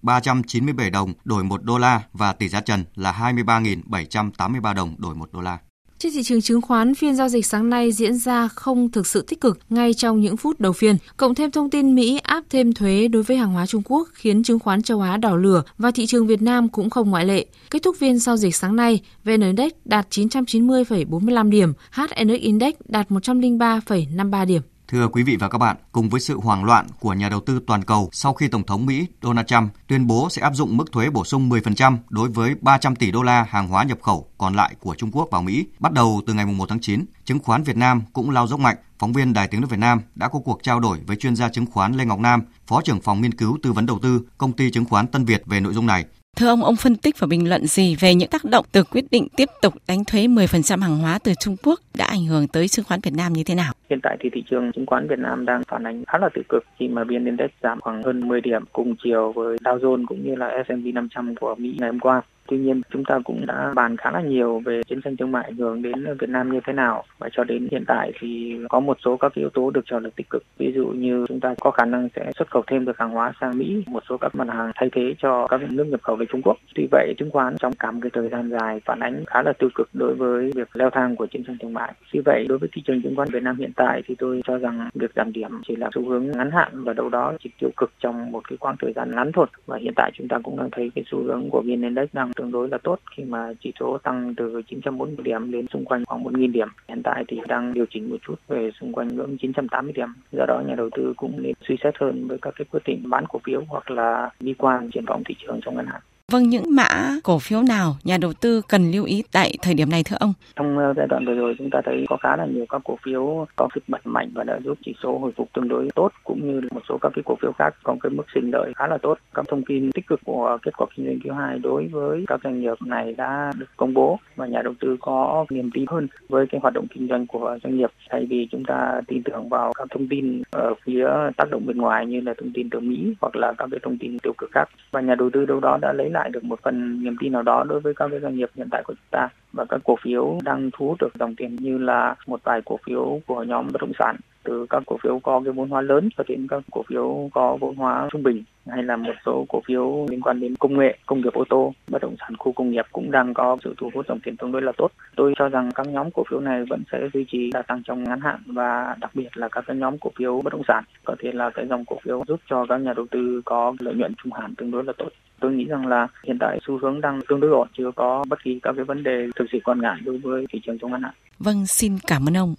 Speaker 37: 22.397 đồng đổi 1 đô la và tỷ giá trần là 23.783 đồng đổi 1 đô la.
Speaker 36: Trên thị trường chứng khoán, phiên giao dịch sáng nay diễn ra không thực sự tích cực ngay trong những phút đầu phiên. Cộng thêm thông tin Mỹ áp thêm thuế đối với hàng hóa Trung Quốc khiến chứng khoán châu Á đảo lửa và thị trường Việt Nam cũng không ngoại lệ. Kết thúc phiên giao dịch sáng nay, VN Index đạt 990,45 điểm, HNX Index đạt 103,53 điểm.
Speaker 37: Thưa quý vị và các bạn, cùng với sự hoảng loạn của nhà đầu tư toàn cầu sau khi Tổng thống Mỹ Donald Trump tuyên bố sẽ áp dụng mức thuế bổ sung 10% đối với 300 tỷ đô la hàng hóa nhập khẩu còn lại của Trung Quốc vào Mỹ, bắt đầu từ ngày 1 tháng 9, chứng khoán Việt Nam cũng lao dốc mạnh. Phóng viên Đài Tiếng nói Việt Nam đã có cuộc trao đổi với chuyên gia chứng khoán Lê Ngọc Nam, Phó trưởng phòng nghiên cứu tư vấn đầu tư, công ty chứng khoán Tân Việt về nội dung này.
Speaker 38: Thưa ông, ông phân tích và bình luận gì về những tác động từ quyết định tiếp tục đánh thuế 10% hàng hóa từ Trung Quốc đã ảnh hưởng tới chứng khoán Việt Nam như thế nào?
Speaker 39: Hiện tại thì thị trường chứng khoán Việt Nam đang phản ánh khá là tích cực khi mà VN Index giảm khoảng hơn 10 điểm cùng chiều với Dow Jones cũng như là S&P 500 của Mỹ ngày hôm qua. Tuy nhiên, chúng ta cũng đã bàn khá là nhiều về chiến tranh thương mại ảnh hưởng đến Việt Nam như thế nào và cho đến hiện tại thì có một số các yếu tố được cho là tích cực. Ví dụ như chúng ta có khả năng sẽ xuất khẩu thêm được hàng hóa sang Mỹ, một số các mặt hàng thay thế cho các nước nhập khẩu về Trung Quốc. Tuy vậy, chứng khoán trong cả một cái thời gian dài phản ánh khá là tiêu cực đối với việc leo thang của chiến tranh thương mại. Tuy vậy, đối với thị trường chứng khoán Việt Nam hiện tại thì tôi cho rằng việc giảm điểm chỉ là xu hướng ngắn hạn và đâu đó chỉ tiêu cực trong một cái quãng thời gian ngắn thôi. Và hiện tại chúng ta cũng đang thấy cái xu hướng của VN Index đang tương đối là tốt khi mà chỉ số tăng từ 940 điểm đến xung quanh khoảng 1.000 điểm. Hiện tại thì đang điều chỉnh một chút về xung quanh ngưỡng 980 điểm. Do đó nhà đầu tư cũng nên suy xét hơn với các cái quyết định bán cổ phiếu hoặc là đi quan triển vọng thị trường trong ngắn hạn.
Speaker 38: Vâng, những mã cổ phiếu nào nhà đầu tư cần lưu ý tại thời điểm này thưa ông?
Speaker 39: Trong ờ, giai đoạn vừa rồi chúng ta thấy có khá là nhiều các cổ phiếu có kịch bật mạnh và đã giúp chỉ số hồi phục tương đối tốt cũng như một số các cái cổ phiếu khác có cái mức sinh lợi khá là tốt. Các thông tin tích cực của kết quả kinh doanh quý 2 đối với các doanh nghiệp này đã được công bố và nhà đầu tư có niềm tin hơn với cái hoạt động kinh doanh của doanh nghiệp thay vì chúng ta tin tưởng vào các thông tin ở phía tác động bên ngoài như là thông tin từ Mỹ hoặc là các cái thông tin tiêu cực khác và nhà đầu tư đâu đó đã lấy lại được một phần niềm tin nào đó đối với các cái doanh nghiệp hiện tại của chúng ta. Và các cổ phiếu đang thu hút được dòng tiền như là một vài cổ phiếu của nhóm bất động sản từ các cổ phiếu có cái vốn hóa lớn cho đến các cổ phiếu có vốn hóa trung bình hay là một số cổ phiếu liên quan đến công nghệ, công nghiệp ô tô, bất động sản khu công nghiệp cũng đang có sự thu hút dòng tiền tương đối là tốt. Tôi cho rằng các nhóm cổ phiếu này vẫn sẽ duy trì đà tăng trong ngắn hạn và đặc biệt là các cái nhóm cổ phiếu bất động sản có thể là cái dòng cổ phiếu giúp cho các nhà đầu tư có lợi nhuận trung hạn tương đối là tốt. Tôi nghĩ rằng là hiện tại xu hướng đang tương đối ổn, chưa có bất kỳ các cái vấn đề thực sự quan ngại đối với thị trường trong ngắn hạn.
Speaker 38: Vâng, xin cảm ơn ông.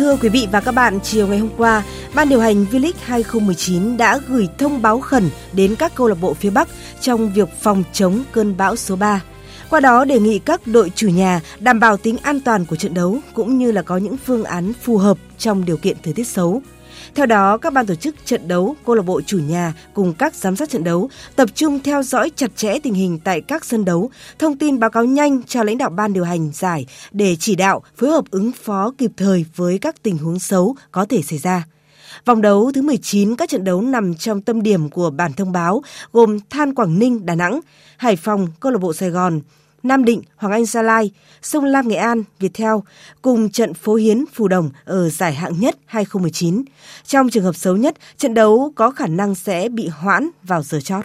Speaker 40: Thưa quý vị và các bạn, chiều ngày hôm qua, Ban điều hành V-League 2019 đã gửi thông báo khẩn đến các câu lạc bộ phía Bắc trong việc phòng chống cơn bão số 3. Qua đó đề nghị các đội chủ nhà đảm bảo tính an toàn của trận đấu cũng như là có những phương án phù hợp trong điều kiện thời tiết xấu. Theo đó, các ban tổ chức trận đấu, câu lạc bộ chủ nhà cùng các giám sát trận đấu tập trung theo dõi chặt chẽ tình hình tại các sân đấu, thông tin báo cáo nhanh cho lãnh đạo ban điều hành giải để chỉ đạo phối hợp ứng phó kịp thời với các tình huống xấu có thể xảy ra. Vòng đấu thứ 19 các trận đấu nằm trong tâm điểm của bản thông báo gồm Than Quảng Ninh, Đà Nẵng, Hải Phòng, câu lạc bộ Sài Gòn, Nam Định, Hoàng Anh Gia Lai, Sông Lam Nghệ An, Viettel cùng trận Phố Hiến Phù Đồng ở giải hạng nhất 2019. Trong trường hợp xấu nhất, trận đấu có khả năng sẽ bị hoãn vào giờ chót.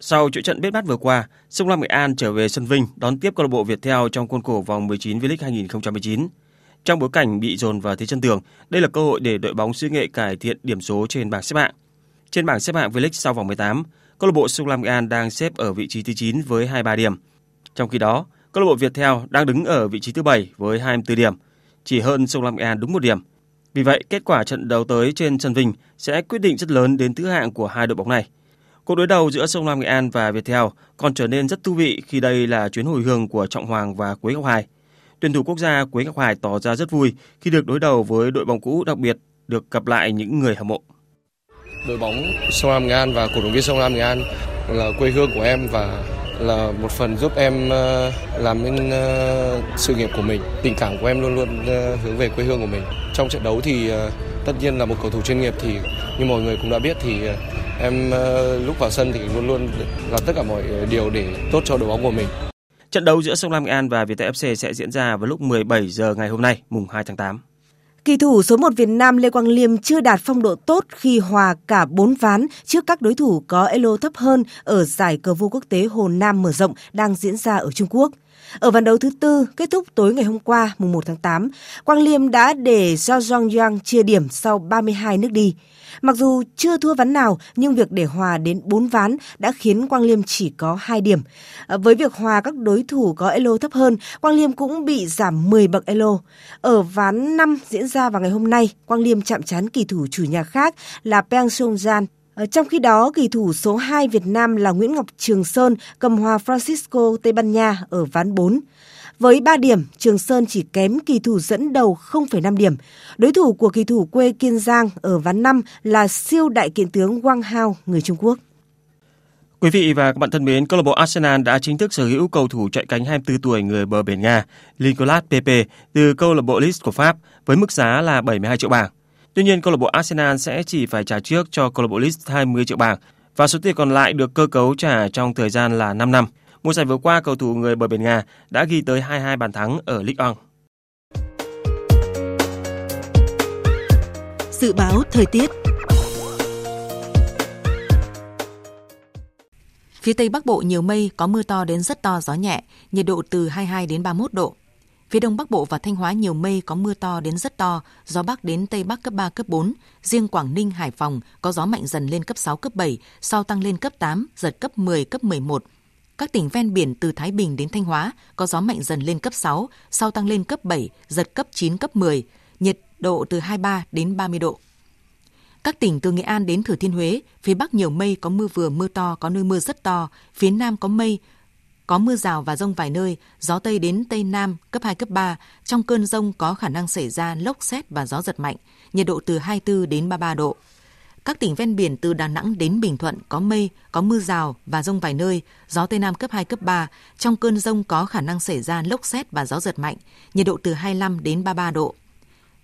Speaker 41: Sau chuỗi trận biết bát vừa qua, Sông Lam Nghệ An trở về sân Vinh đón tiếp câu lạc bộ Viettel trong khuôn khổ vòng 19 V-League 2019. Trong bối cảnh bị dồn vào thế chân tường, đây là cơ hội để đội bóng xứ nghệ cải thiện điểm số trên bảng xếp hạng. Trên bảng xếp hạng V-League sau vòng 18, câu lạc bộ Sông Lam Nghệ An đang xếp ở vị trí thứ 9 với 23 điểm. Trong khi đó, câu lạc bộ Viettel đang đứng ở vị trí thứ 7 với 24 điểm, chỉ hơn Sông Lam Nghệ An đúng một điểm. Vì vậy, kết quả trận đấu tới trên sân Vinh sẽ quyết định rất lớn đến thứ hạng của hai đội bóng này. Cuộc đối đầu giữa Sông Lam Nghệ An và Viettel còn trở nên rất thú vị khi đây là chuyến hồi hương của Trọng Hoàng và Quế Ngọc Hải. tuyển thủ quốc gia Quế Ngọc Hải tỏ ra rất vui khi được đối đầu với đội bóng cũ, đặc biệt được gặp lại những người hâm mộ.
Speaker 42: Đội bóng Sông Lam Nghệ An và cổ động viên Sông Lam Nghệ An là quê hương của em và là một phần giúp em ờ, làm nên ờ, sự nghiệp của mình. Tình cảm của em luôn luôn ờ, hướng về quê hương của mình. Trong trận đấu thì tất nhiên là một cầu thủ chuyên nghiệp thì như mọi người cũng đã biết thì em lúc vào sân thì luôn luôn làm tất cả mọi điều để tốt cho đội bóng của mình.
Speaker 41: Trận đấu giữa Sông Lam Nghệ An và Viettel FC sẽ diễn ra vào lúc 17 giờ ngày hôm nay, mùng 2 tháng 8.
Speaker 40: Kỳ thủ số 1 Việt Nam Lê Quang Liêm chưa đạt phong độ tốt khi hòa cả 4 ván trước các đối thủ có elo thấp hơn ở giải cờ vua quốc tế Hồ Nam mở rộng đang diễn ra ở Trung Quốc. Ở ván đấu thứ tư kết thúc tối ngày hôm qua, mùng 1 tháng 8, Quang Liêm đã để Zhao Zhongyang chia điểm sau 32 nước đi. Mặc dù chưa thua ván nào, nhưng việc để hòa đến 4 ván đã khiến Quang Liêm chỉ có 2 điểm. Ờ, với việc hòa các đối thủ có elo thấp hơn, Quang Liêm cũng bị giảm 10 bậc elo. Ở ván 5 diễn ra vào ngày hôm nay, Quang Liêm chạm trán kỳ thủ chủ nhà khác là Peng Song Jan ờ, trong khi đó, kỳ thủ số 2 Việt Nam là Nguyễn Ngọc Trường Sơn cầm hòa Francisco Tây Ban Nha ở ván 4. Với 3 điểm, Trường Sơn chỉ kém kỳ thủ dẫn đầu 0,5 điểm. Đối thủ của kỳ thủ quê Kiên Giang ở ván 5 là siêu đại kiện tướng Wang Hao, người Trung Quốc.
Speaker 41: Quý vị và các bạn thân mến, câu lạc bộ Arsenal đã chính thức sở hữu cầu thủ chạy cánh 24 tuổi người bờ biển Nga Nicolas Pepe từ câu lạc bộ Lille của Pháp với mức giá là 72 triệu bảng. Tuy nhiên, câu lạc bộ Arsenal sẽ chỉ phải trả trước cho câu lạc bộ Leeds 20 triệu bảng và số tiền còn lại được cơ cấu trả trong thời gian là 5 năm. Mùa giải vừa qua, cầu thủ người bờ biển Nga đã ghi tới 22 bàn thắng ở Ligue 1.
Speaker 40: Dự báo thời tiết
Speaker 43: Phía Tây Bắc Bộ nhiều mây, có mưa to đến rất to, gió nhẹ, nhiệt độ từ 22 đến 31 độ. Phía Đông Bắc Bộ và Thanh Hóa nhiều mây, có mưa to đến rất to, gió Bắc đến Tây Bắc cấp 3, cấp 4. Riêng Quảng Ninh, Hải Phòng có gió mạnh dần lên cấp 6, cấp 7, sau tăng lên cấp 8, giật cấp 10, cấp 11. Các tỉnh ven biển từ Thái Bình đến Thanh Hóa có gió mạnh dần lên cấp 6, sau tăng lên cấp 7, giật cấp 9, cấp 10, nhiệt độ từ 23 đến 30 độ. Các tỉnh từ Nghệ An đến Thừa Thiên Huế, phía Bắc nhiều mây, có mưa vừa, mưa to, có nơi mưa rất to, phía Nam có mây, có mưa rào và rông vài nơi, gió Tây đến Tây Nam cấp 2, cấp 3. Trong cơn rông có khả năng xảy ra lốc xét và gió giật mạnh, nhiệt độ từ 24 đến 33 độ. Các tỉnh ven biển từ Đà Nẵng đến Bình Thuận có mây, có mưa rào và rông vài nơi, gió Tây Nam cấp 2, cấp 3. Trong cơn rông có khả năng xảy ra lốc xét và gió giật mạnh, nhiệt độ từ 25 đến 33 độ.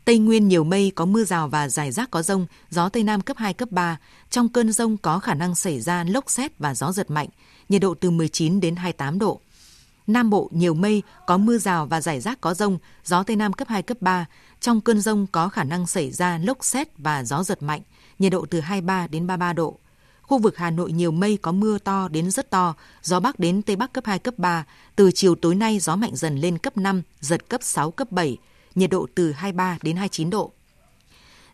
Speaker 43: Tây Nguyên nhiều mây, có mưa rào và rải rác có rông, gió Tây Nam cấp 2, cấp 3. Trong cơn rông có khả năng xảy ra lốc xét và gió giật mạnh, nhiệt độ từ 19 đến 28 độ. Nam Bộ nhiều mây, có mưa rào và rải rác có rông, gió Tây Nam cấp 2, cấp 3. Trong cơn rông có khả năng xảy ra lốc xét và gió giật mạnh, nhiệt độ từ 23 đến 33 độ. Khu vực Hà Nội nhiều mây có mưa to đến rất to, gió Bắc đến Tây Bắc cấp 2, cấp 3. Từ chiều tối nay gió mạnh dần lên cấp 5, giật cấp 6, cấp 7, nhiệt độ từ 23 đến 29 độ.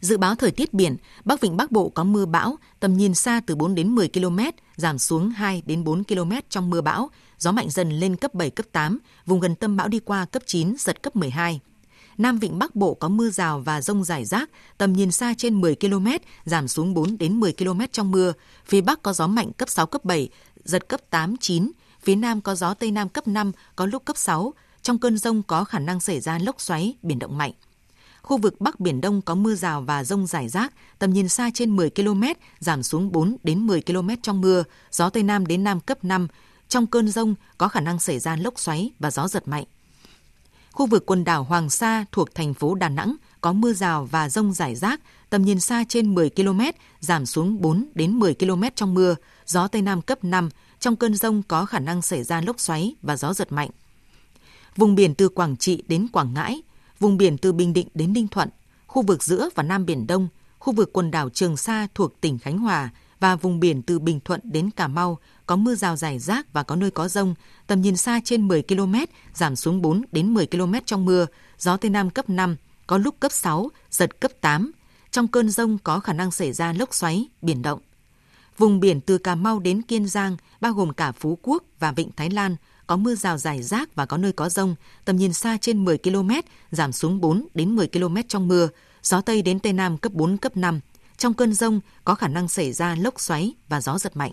Speaker 43: Dự báo thời tiết biển, Bắc Vịnh Bắc Bộ có mưa bão, tầm nhìn xa từ 4 đến 10 km, giảm xuống 2 đến 4 km trong mưa bão, gió mạnh dần lên cấp 7, cấp 8, vùng gần tâm bão đi qua cấp 9, giật cấp 12. Nam Vịnh Bắc Bộ có mưa rào và rông rải rác, tầm nhìn xa trên 10 km, giảm xuống 4 đến 10 km trong mưa. Phía Bắc có gió mạnh cấp 6, cấp 7, giật cấp 8, 9. Phía Nam có gió Tây Nam cấp 5, có lúc cấp 6. Trong cơn rông có khả năng xảy ra lốc xoáy, biển động mạnh. Khu vực Bắc Biển Đông có mưa rào và rông rải rác, tầm nhìn xa trên 10 km, giảm xuống 4 đến 10 km trong mưa, gió Tây Nam đến Nam cấp 5. Trong cơn rông có khả năng xảy ra lốc xoáy và gió giật mạnh. Khu vực quần đảo Hoàng Sa thuộc thành phố Đà Nẵng có mưa rào và rông rải rác, tầm nhìn xa trên 10 km, giảm xuống 4 đến 10 km trong mưa, gió Tây Nam cấp 5. Trong cơn rông có khả năng xảy ra lốc xoáy và gió giật mạnh. Vùng biển từ Quảng Trị đến Quảng Ngãi, vùng biển từ Bình Định đến Ninh Thuận, khu vực giữa và Nam Biển Đông, khu vực quần đảo Trường Sa thuộc tỉnh Khánh Hòa và vùng biển từ Bình Thuận đến Cà Mau có mưa rào rải rác và có nơi có rông, tầm nhìn xa trên 10 km, giảm xuống 4 đến 10 km trong mưa, gió Tây Nam cấp 5, có lúc cấp 6, giật cấp 8. Trong cơn rông có khả năng xảy ra lốc xoáy, biển động. Vùng biển từ Cà Mau đến Kiên Giang, bao gồm cả Phú Quốc và Vịnh Thái Lan, có mưa rào rải rác và có nơi có rông, tầm nhìn xa trên 10 km, giảm xuống 4 đến 10 km trong mưa, gió Tây đến Tây Nam cấp 4, cấp 5. Trong cơn rông có khả năng xảy ra lốc xoáy và gió giật mạnh.